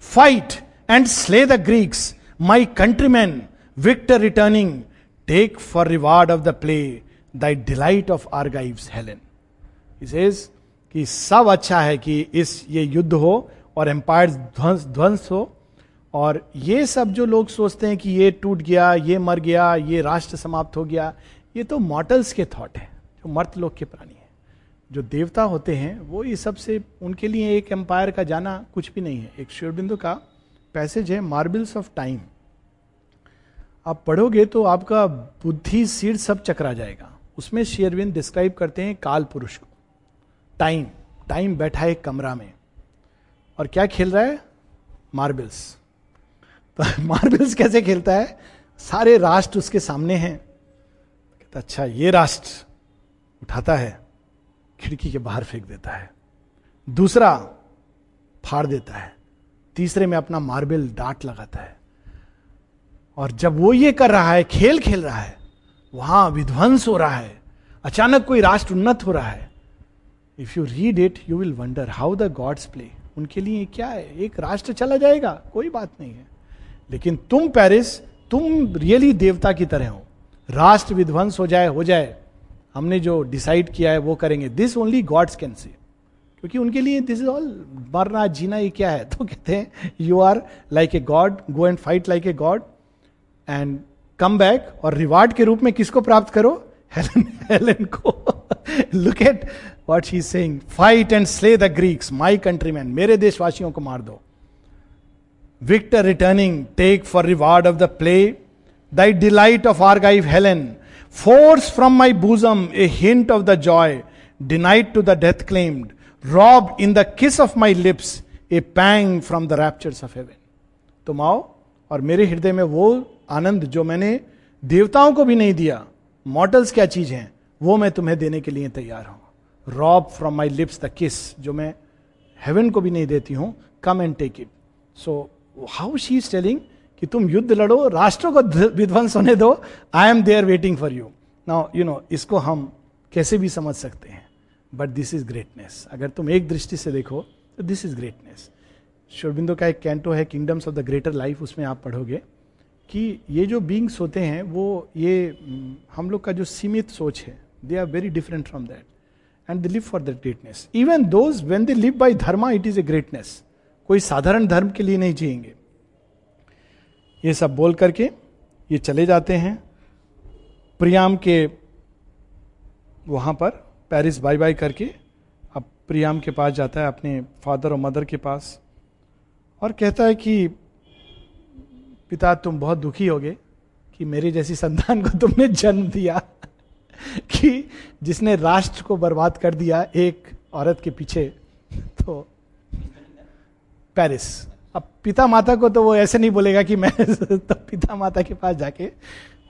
Fight and slay the Greeks, my countrymen, victor returning, take for reward of the play thy delight of Argives, Helen. इसेज कि सब अच्छा है कि इस ये युद्ध हो और एम्पायर ध्वंस ध्वंस हो और ये सब जो लोग सोचते हैं कि ये टूट गया ये मर गया ये राष्ट्र समाप्त हो गया ये तो मॉटल्स के थॉट है जो मर्त लोग के प्राणी है। जो देवता होते हैं वो ये सबसे उनके लिए एक एम्पायर का जाना कुछ भी नहीं है। एक शिवबिंदु का पैसेज है मार्बल्स ऑफ़ टाइम आप पढ़ोगे तो आपका बुद्धि सिर सब चकरा जाएगा। उसमें शेयरविंद डिस्क्राइब करते हैं काल पुरुष को। टाइम टाइम बैठा है कमरा में। और क्या खेल रहा है? मार्बल्स तो मार्बल्स कैसे खेलता है? सारे राष्ट्र उसके सामने हैं। कहता अच्छा ये राष्ट्र उठाता है, खिड़की के बाहर फेंक देता है। दूसरा फाड़ देता है। तीसरे में अपना मार्बल डांट लगाता है। और जब वो ये कर रहा है, खेल खेल रहा है वहाँ विध्वंस हो रहा है। अचानक कोई राष्ट्र उन्नत हो रहा है। If you read it you will wonder how the gods play उनके लिए क्या है? एक राष्ट्र चला जाएगा, कोई बात नहीं है। लेकिन तुम पेरिस तुम रियली देवता की तरह हो। राष्ट्र विध्वंस हो जाए हो जाए। हमने जो डिसाइड किया है, वो करेंगे। This only God's can say क्योंकि उनके लिए दिस इज़ ऑल मरना, जीना, ये क्या है? तो कहते हैं you are like a god go and fight like a god and come back और रिवार्ड के रूप में किसको प्राप्त करो? हेलन हेलन को। Look at what he saying fight and slay the Greeks my countryman मेरे देशवासियों को मार दो। Victor returning take for reward of the play thy delight of Argives Helen force from my bosom a hint of the joy denied to the death claimed rob in the kiss of my lips a pang from the raptures of heaven तुम आओ और मेरे हृदय में वो आनंद जो मैंने देवताओं को भी नहीं दिया मॉडल्स क्या चीज़ हैं, वो मैं तुम्हें देने के लिए तैयार हूँ। Rob from my lips the kiss जो मैं हेवन को भी नहीं देती हूँ come and take it so how she is telling कि तुम युद्ध लड़ो, राष्ट्रों को विध्वंस होने दो I am there waiting for you now you know इसको हम कैसे भी समझ सकते हैं। बट दिस इज़ ग्रेटनेस अगर तुम एक दृष्टि से देखो तो दिस इज़ ग्रेटनेस शोरबिंदो का एक कैंटो है kingdoms of the greater life उसमें आप पढ़ोगे। कि ये जो बींग्स होते हैं वो ये हम लोग का जो सीमित सोच है they are very different from that and they live for that greatness. Even those, when they live by dharma, it is a greatness. कोई साधारण धर्म के लिए नहीं जिएँगे ये सब बोल करके ये चले जाते हैं प्रियाम के वहाँ पर पेरिस बाय बाय करके अब प्रियाम के पास जाता है अपने फादर और मदर के पास और कहता है कि पिता, तुम बहुत दुखी होगे कि मेरी जैसी संतान को तुमने जन्म दिया, कि जिसने राष्ट्र को बर्बाद कर दिया एक औरत के पीछे। तो पेरिस अब पिता माता को तो वो ऐसे नहीं बोलेगा कि मैं तो पिता माता के पास जाके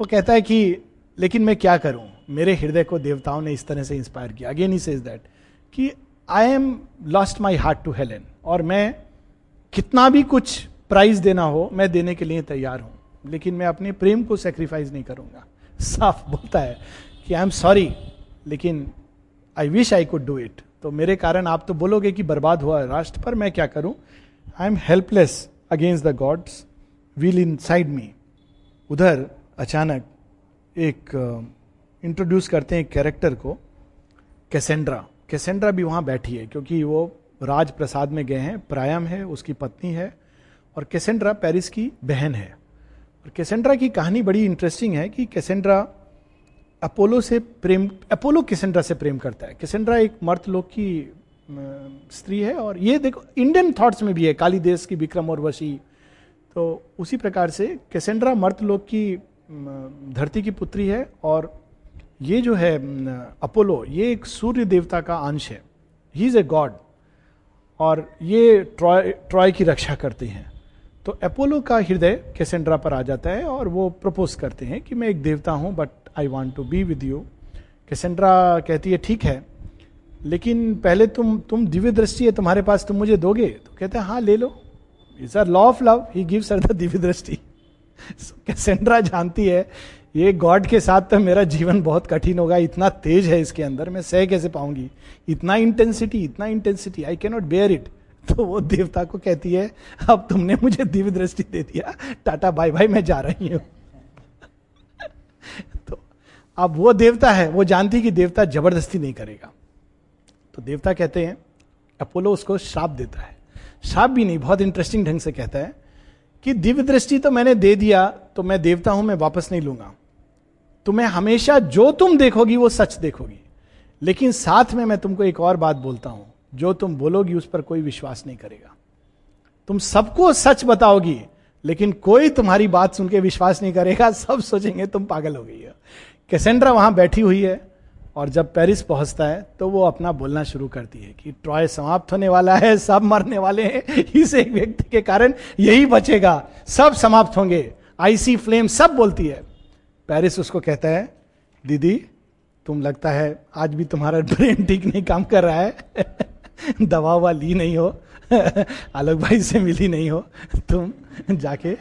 वो कहता है कि, लेकिन मैं क्या करूँ? मेरे हृदय को देवताओं ने इस तरह से इंस्पायर किया। अगेन ही सेज दैट कि I am lost my heart to Helen और मैं कितना भी कुछ प्राइज देना हो मैं देने के लिए तैयार हूँ लेकिन मैं अपने प्रेम को सेक्रीफाइस नहीं करूँगा। साफ़ बोलता है कि आई एम सॉरी लेकिन I wish I could do it तो मेरे कारण आप तो बोलोगे कि बर्बाद हुआ राष्ट्र पर मैं क्या करूँ? I am helpless against the gods will inside me उधर अचानक एक इंट्रोड्यूस uh, करते हैं कैरेक्टर को कैसेंड्रा कैसेंड्रा भी वहाँ बैठी है क्योंकि वो राज प्रसाद में गए हैं प्रायम है उसकी पत्नी है और कैसेंड्रा पेरिस की बहन है। और कैसेंड्रा की कहानी बड़ी इंटरेस्टिंग है कि कैसेंड्रा अपोलो से प्रेम, अपोलो कैसेंड्रा से प्रेम करता है। कैसेंड्रा एक मर्त लोक की स्त्री है और ये देखो इंडियन थॉट्स में भी है काली देश की विक्रम और वशी। तो उसी प्रकार से कैसेंड्रा मर्त लोक की धरती की पुत्री है और ये जो है अपोलो, ये एक सूर्य देवता का अंश है। ही इज़ ए गॉड और ये ट्रॉय ट्रॉय की रक्षा करते हैं। तो अपोलो का हृदय कैसेंड्रा पर आ जाता है और वो प्रपोज करते हैं कि मैं एक देवता हूँ but I want to be with you Cassandra कहती है, ठीक है, लेकिन पहले तुम तुम दिव्य दृष्टि है, तुम्हारे पास तुम मुझे दोगे? तो कहते हैं हाँ ले लो। Is our law of love he gives her the Divya दृष्टि। कैसेंड्रा जानती है, ये गॉड के साथ तो मेरा जीवन बहुत कठिन होगा, इतना तेज है इसके अंदर, मैं सह कैसे पाऊँगी? इतना इंटेंसिटी इतना intensity I cannot bear it तो वो देवता को कहती है, अब तुमने मुझे दिव्य दृष्टि दे दिया, टाटा, बाय बाय, मैं जा रही हूँ। तो अब वो देवता है, वो जानती कि देवता ज़बरदस्ती नहीं करेगा। तो देवता कहते हैं, अपोलो उसको श्राप देता है। श्राप भी नहीं, बहुत इंटरेस्टिंग ढंग से कहता है कि दिव्य दृष्टि तो मैंने दे दिया तो मैं देवता हूँ, मैं वापस नहीं लूँगा। तुम्हें हमेशा जो तुम देखोगी, वो सच देखोगी। लेकिन साथ में मैं तुमको एक और बात बोलता हूँ जो तुम बोलोगी उस पर कोई विश्वास नहीं करेगा। तुम सबको सच बताओगी, लेकिन कोई तुम्हारी बात सुन के विश्वास नहीं करेगा, सब सोचेंगे तुम पागल हो गई है। कैसेंड्रा वहाँ बैठी हुई है, और जब पेरिस पहुँचता है तो वो अपना बोलना शुरू करती है कि ट्रॉय समाप्त होने वाला है, सब मरने वाले हैं। इस एक व्यक्ति के कारण यही बचेगा, सब समाप्त होंगे। आईसी फ्लेम सब बोलती है। पेरिस उसको कहता है, दीदी, तुम लगता है आज भी तुम्हारा ब्रेन ठीक नहीं काम कर रहा है। दवा ववा ली नहीं हो, आलोक भाई से मिली नहीं हो, तुम जाके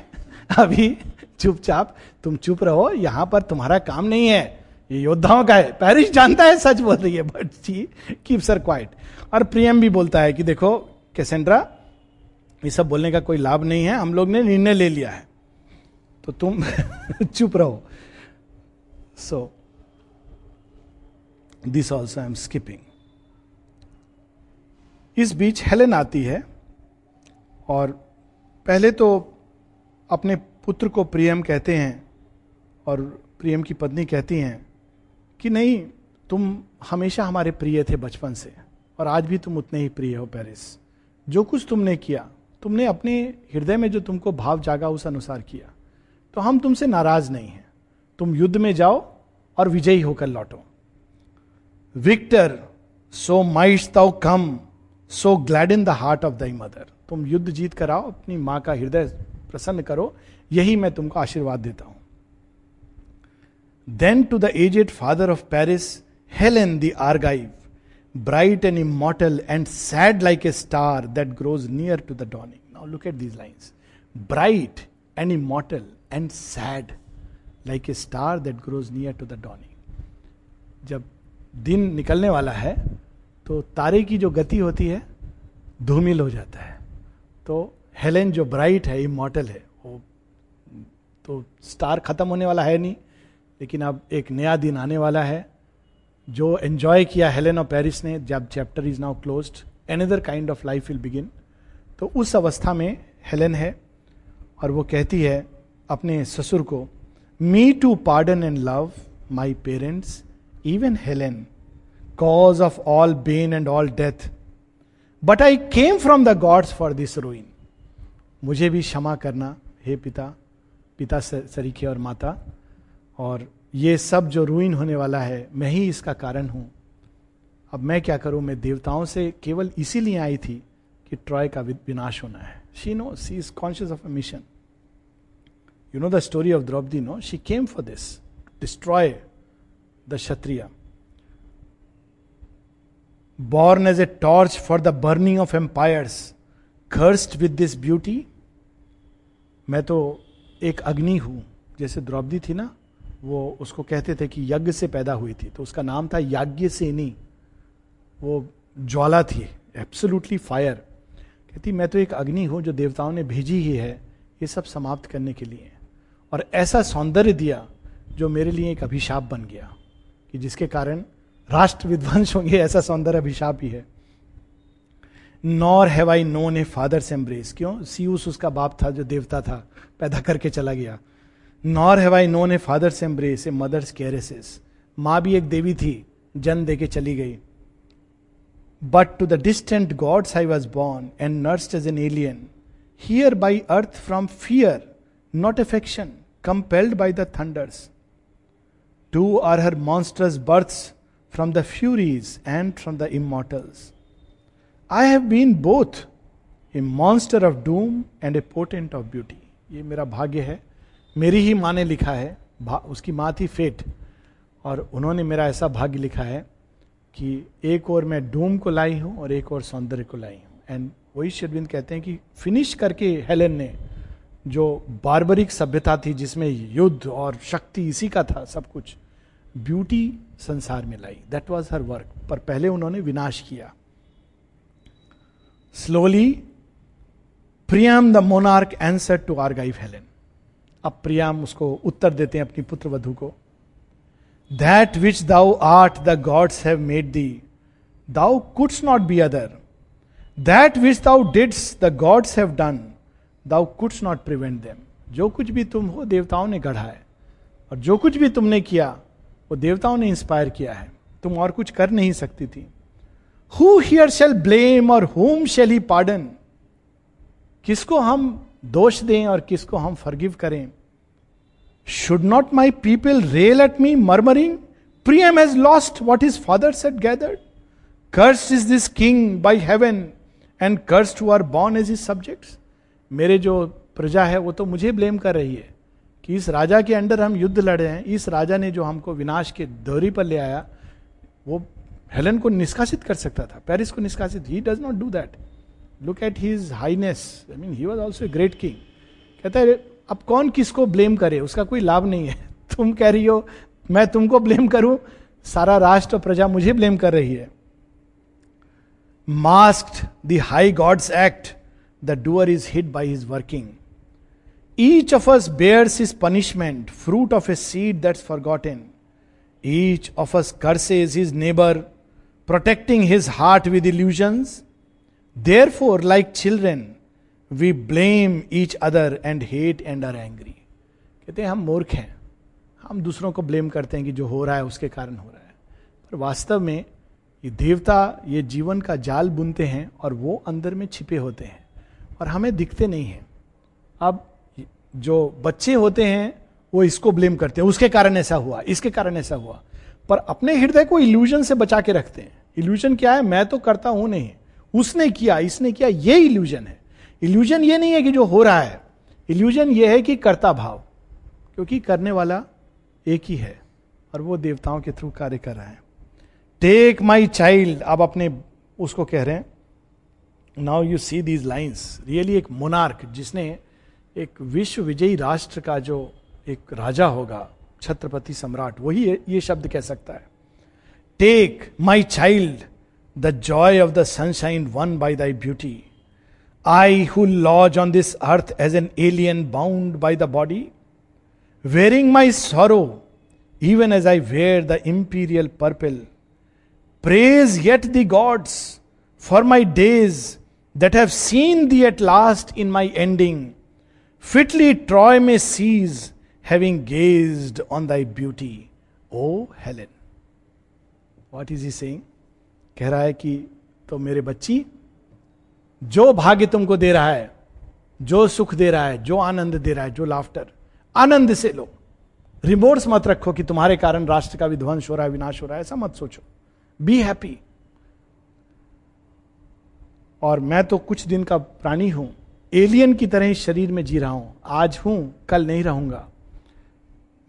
अभी चुपचाप, तुम चुप रहो, यहाँ पर तुम्हारा काम नहीं है, ये योद्धाओं का है पेरिस जानता है, सच बोल रही है बट ची कीप सर क्वाइट और प्रियम भी बोलता है कि देखो, कैसेंड्रा, ये सब बोलने का कोई लाभ नहीं है, हम लोग ने निर्णय ले लिया है। तो तुम चुप रहो। So this also I am skipping इस बीच हेलेन आती है और पहले तो अपने पुत्र को प्रियम कहते हैं और प्रियम की पत्नी कहती हैं कि नहीं, तुम हमेशा हमारे प्रिय थे बचपन से और आज भी तुम उतने ही प्रिय हो पेरिस। जो कुछ तुमने किया, तुमने अपने हृदय में जो तुमको भाव जागा उस अनुसार किया। तो हम तुमसे नाराज़ नहीं हैं। तुम युद्ध में जाओ और विजयी होकर लौटो। Victor, so thou come. So glad in the heart of thy mother तुम युद्ध जीत कर आओ, अपनी माँ का हृदय प्रसन्न करो, यही मैं तुमको आशीर्वाद देता हूँ। Then to the aged father of Paris Helen the Argive bright and immortal and sad like a star that grows near to the dawning now look at these lines bright and immortal and sad like a star that grows near to the dawning जब दिन निकलने वाला है तो तारे की जो गति होती है, धूमिल हो जाता है। तो हेलेन जो ब्राइट है इमोटल है, वो तो स्टार खत्म होने वाला है नहीं, लेकिन अब एक नया दिन आने वाला है, जो एंजॉय किया हेलेन और पेरिस ने, जब chapter is now close another kind of life will begin तो उस अवस्था में हेलेन है, और वो कहती है अपने ससुर को me to pardon and love my parents even Helen cause of all pain and all death. But I came from the gods for this ruin. मुझे भी क्षमा करना, हे पिता पिता सरीखे और माता, और ये सब जो रूइन होने वाला है, मैं ही इसका कारण हूँ। अब मैं क्या करूँ? मैं देवताओं से केवल इसीलिए आई थी कि ट्रॉय का विनाश होना है। She know she is conscious of a mission you know the story of Draupadi no she came for this destroy the Kshatriya born as a torch for the burning of empires, cursed with this beauty. मैं तो एक अग्नि हूँ जैसे द्रौपदी थी ना वो उसको कहते थे कि यज्ञ से पैदा हुई थी तो उसका नाम था याज्ञ सेनी वो ज्वाला थी एब्सोल्युटली फायर कहती मैं तो एक अग्नि हूँ जो देवताओं ने भेजी ही है ये सब समाप्त करने के लिए और ऐसा सौंदर्य दिया जो मेरे लिए एक अभिशाप बन गया कि जिसके कारण राष्ट्र विध्वंस होंगे, ऐसा सौंदर्य अभिशाप ही है। Nor have I known a father's embrace. क्यों? सीयूस उसका बाप था, जो देवता था, पैदा करके चला गया। Nor have I known a father's embrace a mother's caresses. माँ भी एक देवी थी, जन्म दे के चली गई। But to the distant gods I was born and nursed as an alien here by earth from fear not affection compelled by the thunders to our her monsters births from the Furies and from the immortals. I have been both a monster of doom and a potent of beauty. ये मेरा भाग्य है मेरी ही माँ ने लिखा है उसकी माँ थी फेट और उन्होंने मेरा ऐसा भाग्य लिखा है कि एक और मैं डूम को लाई हूँ और एक और सौंदर्य को लाई हूँ एंड वही शेरविंद कहते हैं कि फिनिश करके हेलेन ने जो बारबरिक सभ्यता थी जिसमें युद्ध और शक्ति इसी का था, सब कुछ ब्यूटी संसार में लाई। दैट वॉज़ हर वर्क पर पहले उन्होंने विनाश किया। Slowly Priam the monarch answer to are gave Helen अब प्रियाम उसको उत्तर देते हैं अपनी पुत्र वधु को। That which thou art the gods have made thee thou couldst not be other that which thou didst the gods have done thou couldst not prevent them जो कुछ भी तुम हो, देवताओं ने गढ़ा है। और जो कुछ भी तुमने किया वो देवताओं ने इंस्पायर किया है। तुम और कुछ कर नहीं सकती थी। हु हियर शेल ब्लेम और होम शेल ही पार्डन किसको हम दोष दें और किसको हम फर्गिव करें? Should not my people rail at me murmuring Priam has lost what his father set gathered curse is this king by heaven and curse to our born as his subject मेरे जो प्रजा है, वो तो मुझे blame कर रही है। कि इस राजा के अंडर हम युद्ध लड़े हैं, इस राजा ने जो हमको विनाश के दौरी पर ले आया, वो हेलन को निष्कासित कर सकता था। पेरिस को निष्कासित। He does not do that look at his highness I mean he was also a great king कहता है, अब कौन किसको ब्लेम करे? उसका कोई लाभ नहीं है। तुम कह रही हो, मैं तुमको ब्लेम करूँ? सारा राष्ट्र प्रजा मुझे ब्लेम कर रही है। Masked the high gods act the doer is hit by his working each of us bears his punishment fruit of a seed that forgot in each of us curses his neighbour protecting his heart with illusions therefore like children we blame each other and hate and are angry कहते हैं, हम मूर्ख हैं। हम दूसरों को blame करते हैं कि जो हो रहा है, उसके कारण हो रहा है. पर वास्तव में ये देवता, ये जीवन का जाल बुनते हैं और वो अंदर में छिपे होते हैं और हमें दिखते नहीं हैं। अब जो बच्चे होते हैं, वो इसको ब्लेम करते हैं। उसके कारण ऐसा हुआ, इसके कारण ऐसा हुआ। पर अपने हृदय को इल्यूजन से बचा के रखते हैं। इल्यूजन क्या है? मैं तो करता हूँ नहीं। उसने किया, इसने किया, ये इल्यूजन है। इल्यूजन ये नहीं है कि जो हो रहा है। इल्यूजन ये है कि कर्ता भाव। क्योंकि करने वाला एक ही है और वो देवताओं के थ्रू कार्य कर रहा है। टेक माई चाइल्ड आप अपने, उसको कह रहे हैं। Now you see these lines really एक मोनार्क जिसने एक विश्व विजयी राष्ट्र का जो एक राजा होगा, छत्रपति सम्राट, वही ये शब्द कह सकता है। Take my child the joy of the sunshine won by thy beauty I who lodge on this earth as an alien bound by the body wearing my sorrow even as I wear the imperial purple praise yet the gods for my days that have seen thee at last in my ending fitly Troy में sees having gazed on thy beauty O Helen what is he saying कह रहा है कि तो मेरे बच्ची जो भाग्य तुमको दे रहा है जो सुख दे रहा है जो आनंद दे रहा है जो लाफ्टर आनंद से लो रिमोर्स मत रखो कि तुम्हारे कारण राष्ट्र का विध्वंस हो रहा है विनाश हो रहा है ऐसा मत सोचो बी हैप्पी और मैं तो कुछ दिन का प्राणी हूँ एलियन की तरह इस शरीर में जी रहा हूँ। आज हूँ, कल नहीं रहूँगा।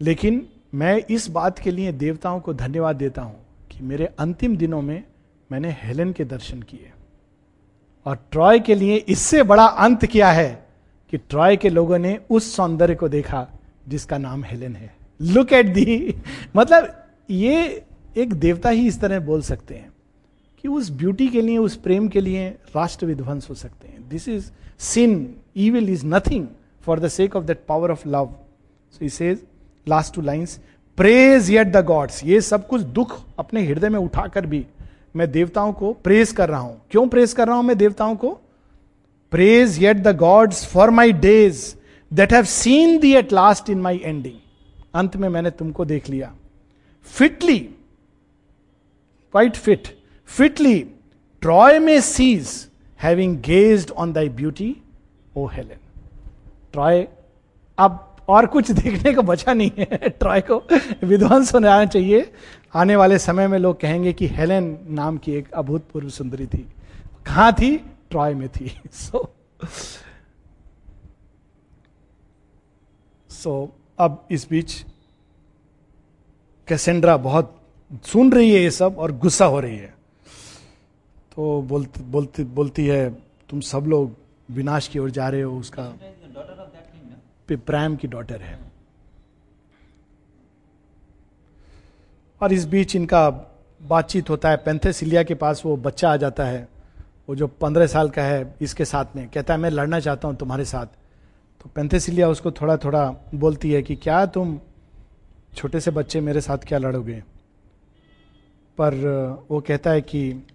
लेकिन मैं इस बात के लिए देवताओं को धन्यवाद देता हूँ कि मेरे अंतिम दिनों में मैंने हेलन के दर्शन किए। और ट्रॉय के लिए इससे बड़ा अंत क्या है कि ट्रॉय के लोगों ने उस सौंदर्य को देखा जिसका नाम हेलेन है। लुक एट दी मतलब ये एक देवता ही इस तरह बोल सकते हैं। कि उस ब्यूटी के लिए, उस प्रेम के लिए राष्ट्र विध्वंस हो सकते हैं। This is sin evil is nothing for the sake of that power of love so his last two lines praise yet the gods ये सब कुछ दुख अपने हृदय में उठाकर भी मैं देवताओं को प्रेज कर रहा हूँ। क्यों प्रेज कर रहा हूँ मैं देवताओं को? Praise yet the gods for my days that have seen thee at last in my ending अंत में मैंने तुमको देख लिया। Fitly quite fit fitly Troy में sees having gazed on thy beauty O Helen Troy अब और कुछ देखने को बचा नहीं है। ट्रॉय को विध्वंस होने आना चाहिए। आने वाले समय में लोग कहेंगे कि हेलेन नाम की एक अभूतपूर्व सुंदरी थी। कहाँ थी? ट्रॉय में थी। सो so, सो अब इस बीच कैसेंड्रा बहुत सुन रही है ये सब और गुस्सा हो रही है। तो बोलती बोलती बोलती है, तुम सब लोग विनाश की ओर जा रहे हो, उसका प्रायम की डॉटर है। और इस बीच इनका बातचीत होता है। पेंथेसिलिया के पास वो बच्चा आ जाता है, वो जो पंद्रह साल का है, इसके साथ में कहता है, मैं लड़ना चाहता हूँ तुम्हारे साथ। तो पेंथेसिलिया उसको थोड़ा थोड़ा बोलती है कि, क्या तुम छोटे से बच्चे मेरे साथ क्या लड़ोगे? पर वो कहता है कि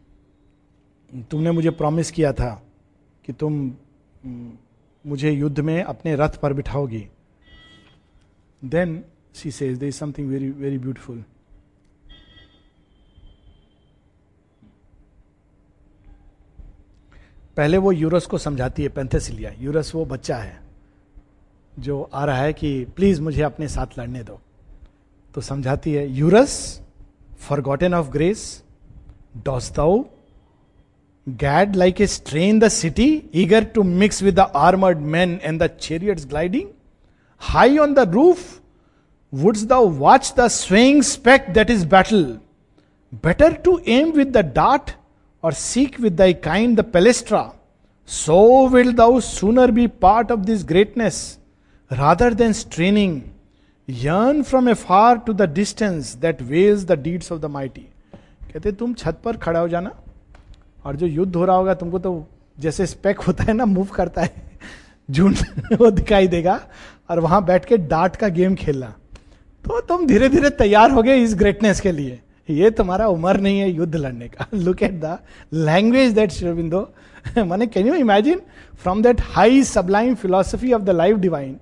तुमने मुझे प्रॉमिस किया था कि तुम मुझे युद्ध में अपने रथ पर बिठाओगी। Then she says there is something very very beautiful पहले वो यूरस को समझाती है, पेंथेसिलिया। यूरस वो बच्चा है, जो आ रहा है कि प्लीज़ मुझे अपने साथ लड़ने दो। तो समझाती है, Eurus forgotten of grace dost thou Gad like a strain the city, eager to mix with the armored men and the chariots gliding? High on the roof, wouldst thou watch the swaying speck that is battle? Better to aim with the dart or seek with thy kind the palestra. So wilt thou sooner be part of this greatness rather than straining. Yearn from afar to the distance that veils the deeds of the mighty. कहते तुम छत पर खड़ा हो जाना और जो युद्ध हो रहा होगा, तुमको तो जैसे स्पेक होता है ना मूव करता है झुंड वो दिखाई देगा। और वहाँ बैठ के डांट का गेम खेलना। तो तुम धीरे धीरे तैयार हो गए इस ग्रेटनेस के लिए। ये तुम्हारा उम्र नहीं है युद्ध लड़ने का। Look at the language that Aurobindo माने can you imagine from that high sublime philosophy of the life divine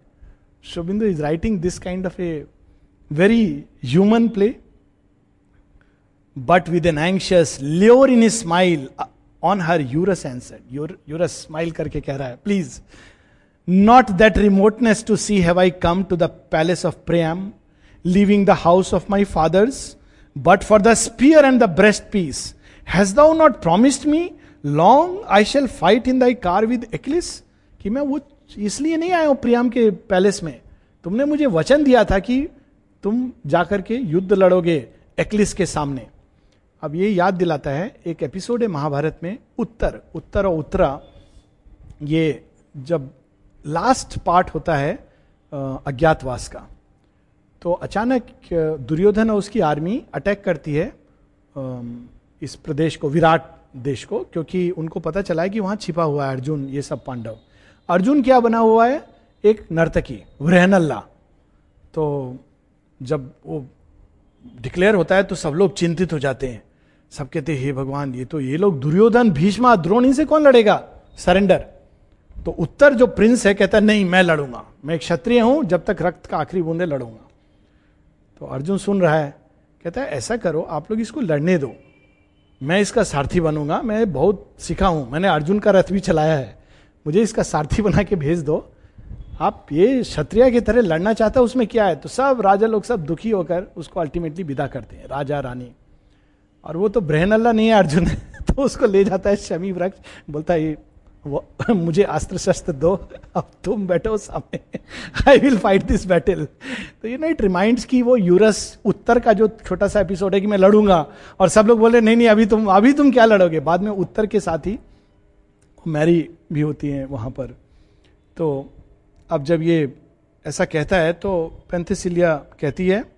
Aurobindo is writing this kind of a very human play but with an anxious lure in his smile on her Eurus answered. Eurus smile करके कह रहा है please not that remoteness to see have I come to the palace of Priam, leaving the house of my fathers, but for the spear and the breastpiece. Hast thou not promised me long I shall fight in thy car with Achilles? कि मैं वो इसलिए नहीं आया हूँ Priam के palace में तुमने मुझे वचन दिया था कि तुम जाकर के युद्ध लड़ोगे एक्लिस के सामने अब ये याद दिलाता है, एक एपिसोड है महाभारत में, उत्तर उत्तर और उत्तरा। ये जब लास्ट पार्ट होता है अज्ञातवास का तो अचानक दुर्योधन और उसकी आर्मी अटैक करती है इस प्रदेश को, विराट देश को, क्योंकि उनको पता चला है कि वहाँ छिपा हुआ है अर्जुन, ये सब पांडव। अर्जुन क्या बना हुआ है? एक नर्तकी, वृहनल्ला। तो जब वो डिक्लेयर होता है तो सब लोग चिंतित हो जाते हैं। सब कहते, हे भगवान, ये तो ये लोग दुर्योधन, भीष्मा, द्रोणी से कौन लड़ेगा? सरेंडर. तो उत्तर जो प्रिंस है, कहता है, नहीं, मैं लड़ूँगा। मैं एक क्षत्रिय हूँ, जब तक रक्त का आखिरी बूंदे लड़ूँगा. तो अर्जुन सुन रहा है, कहता है, ऐसा करो, आप लोग इसको लड़ने दो। मैं इसका सारथी बनूँगा। मैं बहुत सीखा हूँ। मैंने अर्जुन का रथ भी चलाया है। मुझे इसका सारथी बना के भेज दो। आप ये क्षत्रिय की तरह लड़ना चाहता है, उसमें क्या है? तो सब राजा लोग सब दुखी होकर उसको अल्टीमेटली विदा करते हैं। राजा, रानी। और वो तो ब्रहन अल्लाह नहीं है, अर्जुन। तो उसको ले जाता है शमी वृक्ष, बोलता है वो, मुझे अस्त्र शस्त्र दो, अब तुम बैठो सामने। I will fight this battle तो ये ना इट रिमाइंड्स की वो यूरस, उत्तर का जो छोटा सा एपिसोड है कि मैं लड़ूँगा। और सब लोग बोले नहीं नहीं, अभी तुम अभी तुम क्या लड़ोगे? बाद में उत्तर के साथ ही मैरी भी होती हैं वहाँ पर। तो अब जब ये ऐसा कहता है तो पेंथिसिलिया कहती है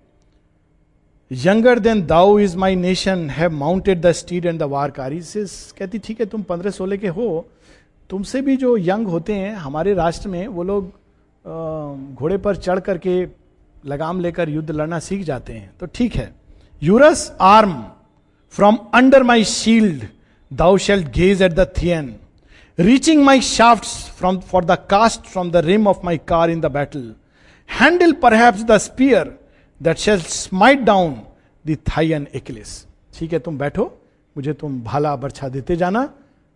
younger than thou is my nation have mounted the steed and the war car कहती ठीक है तुम पंद्रह सोलह के हो। तुमसे भी जो यंग होते हैं हमारे राष्ट्र में वो लोग घोड़े पर चढ़ करके लगाम लेकर युद्ध लड़ना सीख जाते हैं। तो ठीक है। Eurus arm from under my shield thou shalt gaze at the थियन reaching my shafts from, for the cast from the rim of my car in the battle. Handle perhaps the spear that shall smite down and Achilles. ठीक है, तुम बैठो, मुझे तुम भाला बर्छा देते जाना।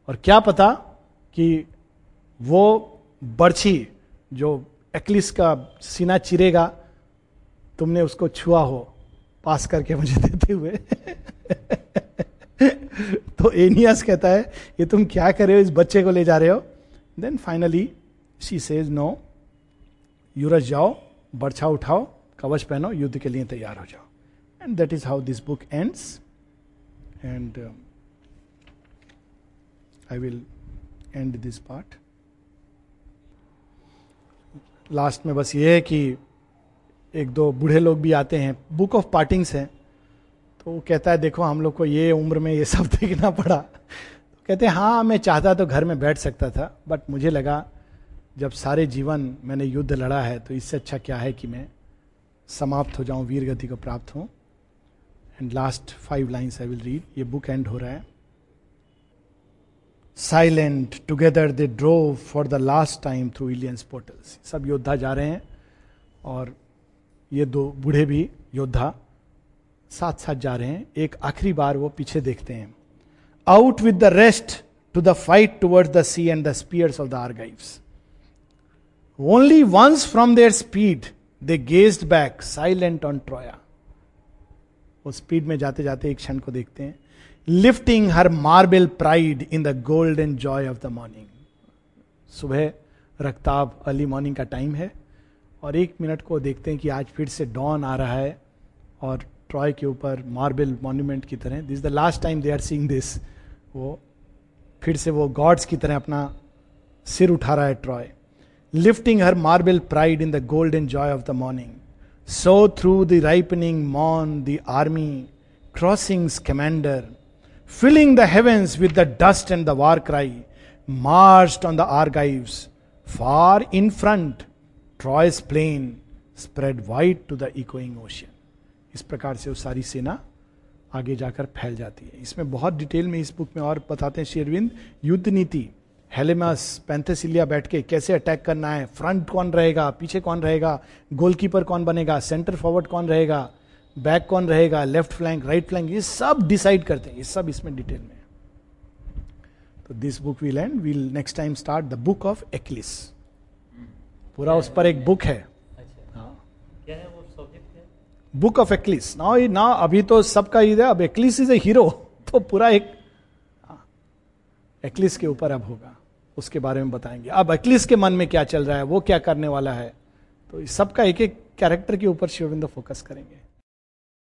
और क्या पता कि वो बर्छी जो एक्लिस का सीना चिरेगा, तुमने उसको छुआ हो, पास करके मुझे देते हुए। तो एनियस कहता है, ये तुम क्या कर रहे हो? इस बच्चे को ले जा रहे हो? Then finally she says no Eurus जाओ, बर्छा उठाओ कवच पहनो, युद्ध के लिए तैयार हो जाओ। And that is how this book ends and I will end this part last में बस ये है कि एक दो बूढ़े लोग भी आते हैं। बुक ऑफ़ पार्टिंग्स है। तो वो कहता है, देखो, हम लोग को ये उम्र में ये सब देखना पड़ा। तो कहते हैं हाँ मैं चाहता तो घर में बैठ सकता था बट मुझे लगा जब सारे जीवन मैंने युद्ध लड़ा है तो इससे अच्छा क्या है कि मैं समाप्त हो जाऊँ, वीर गति को प्राप्त हूँ। And last five lines I will read ये बुक एंड हो रहा है। Silent together they drew for the last time through Ilion's portals सब योद्धा जा रहे हैं, और ये दो बूढ़े भी योद्धा साथ साथ जा रहे हैं। एक आखिरी बार वो पीछे देखते हैं। Out with the rest to the fight toward the sea and the spears of the Argives only once from their speed they gazed back silent on Troya वो स्पीड में जाते जाते एक क्षण को देखते हैं। Lifting her marble pride in the gold and joy of the morning सुबह रक्ताब अर्ली मॉर्निंग का टाइम है और एक मिनट को देखते हैं कि आज फिर से डॉन आ रहा है और ट्रॉय के ऊपर मार्बल मॉन्यूमेंट की तरह। This the last time they are seeing this वो फिर से वो गॉड्स की तरह अपना सिर उठा रहा है Troy lifting her marble pride in the golden joy of the morning so through the ripening मॉन the army crossing commander filling the heavens with the dust and the war cry marched on the Argives far in front Troy's plain spread wide to the echoing ocean इस प्रकार से वो सारी सेना आगे जाकर फैल जाती है। इसमें बहुत डिटेल में इस बुक में और बताते हैं शेरविंद युद्ध नीति हेलेमस पैंथेसिलिया बैठ के कैसे अटैक करना है? फ्रंट कौन रहेगा? पीछे कौन रहेगा? गोलकीपर कौन बनेगा? सेंटर फॉरवर्ड कौन रहेगा? बैक कौन रहेगा? लेफ़्ट फ्लैंक राइट फ्लैंक ये सब डिसाइड करते हैं। ये सब इसमें डिटेल में तो this book will end will next time start the book of Achilles पूरा उस पर एक बुक है। अच्छा। हाँ। क्या है बुक ऑफ़ एक्लिस ना ना अभी तो सबका ईद है अब एक्लिस इज़ ए हीरो तो पूरा एक एक्लिस हाँ, के ऊपर अब होगा। उसके बारे में बताएँगे। अब एक्लिस के मन में क्या चल रहा है, वो क्या करने वाला है तो सबका एक एक कैरेक्टर के ऊपर शिवबिंदु फोकस करेंगे।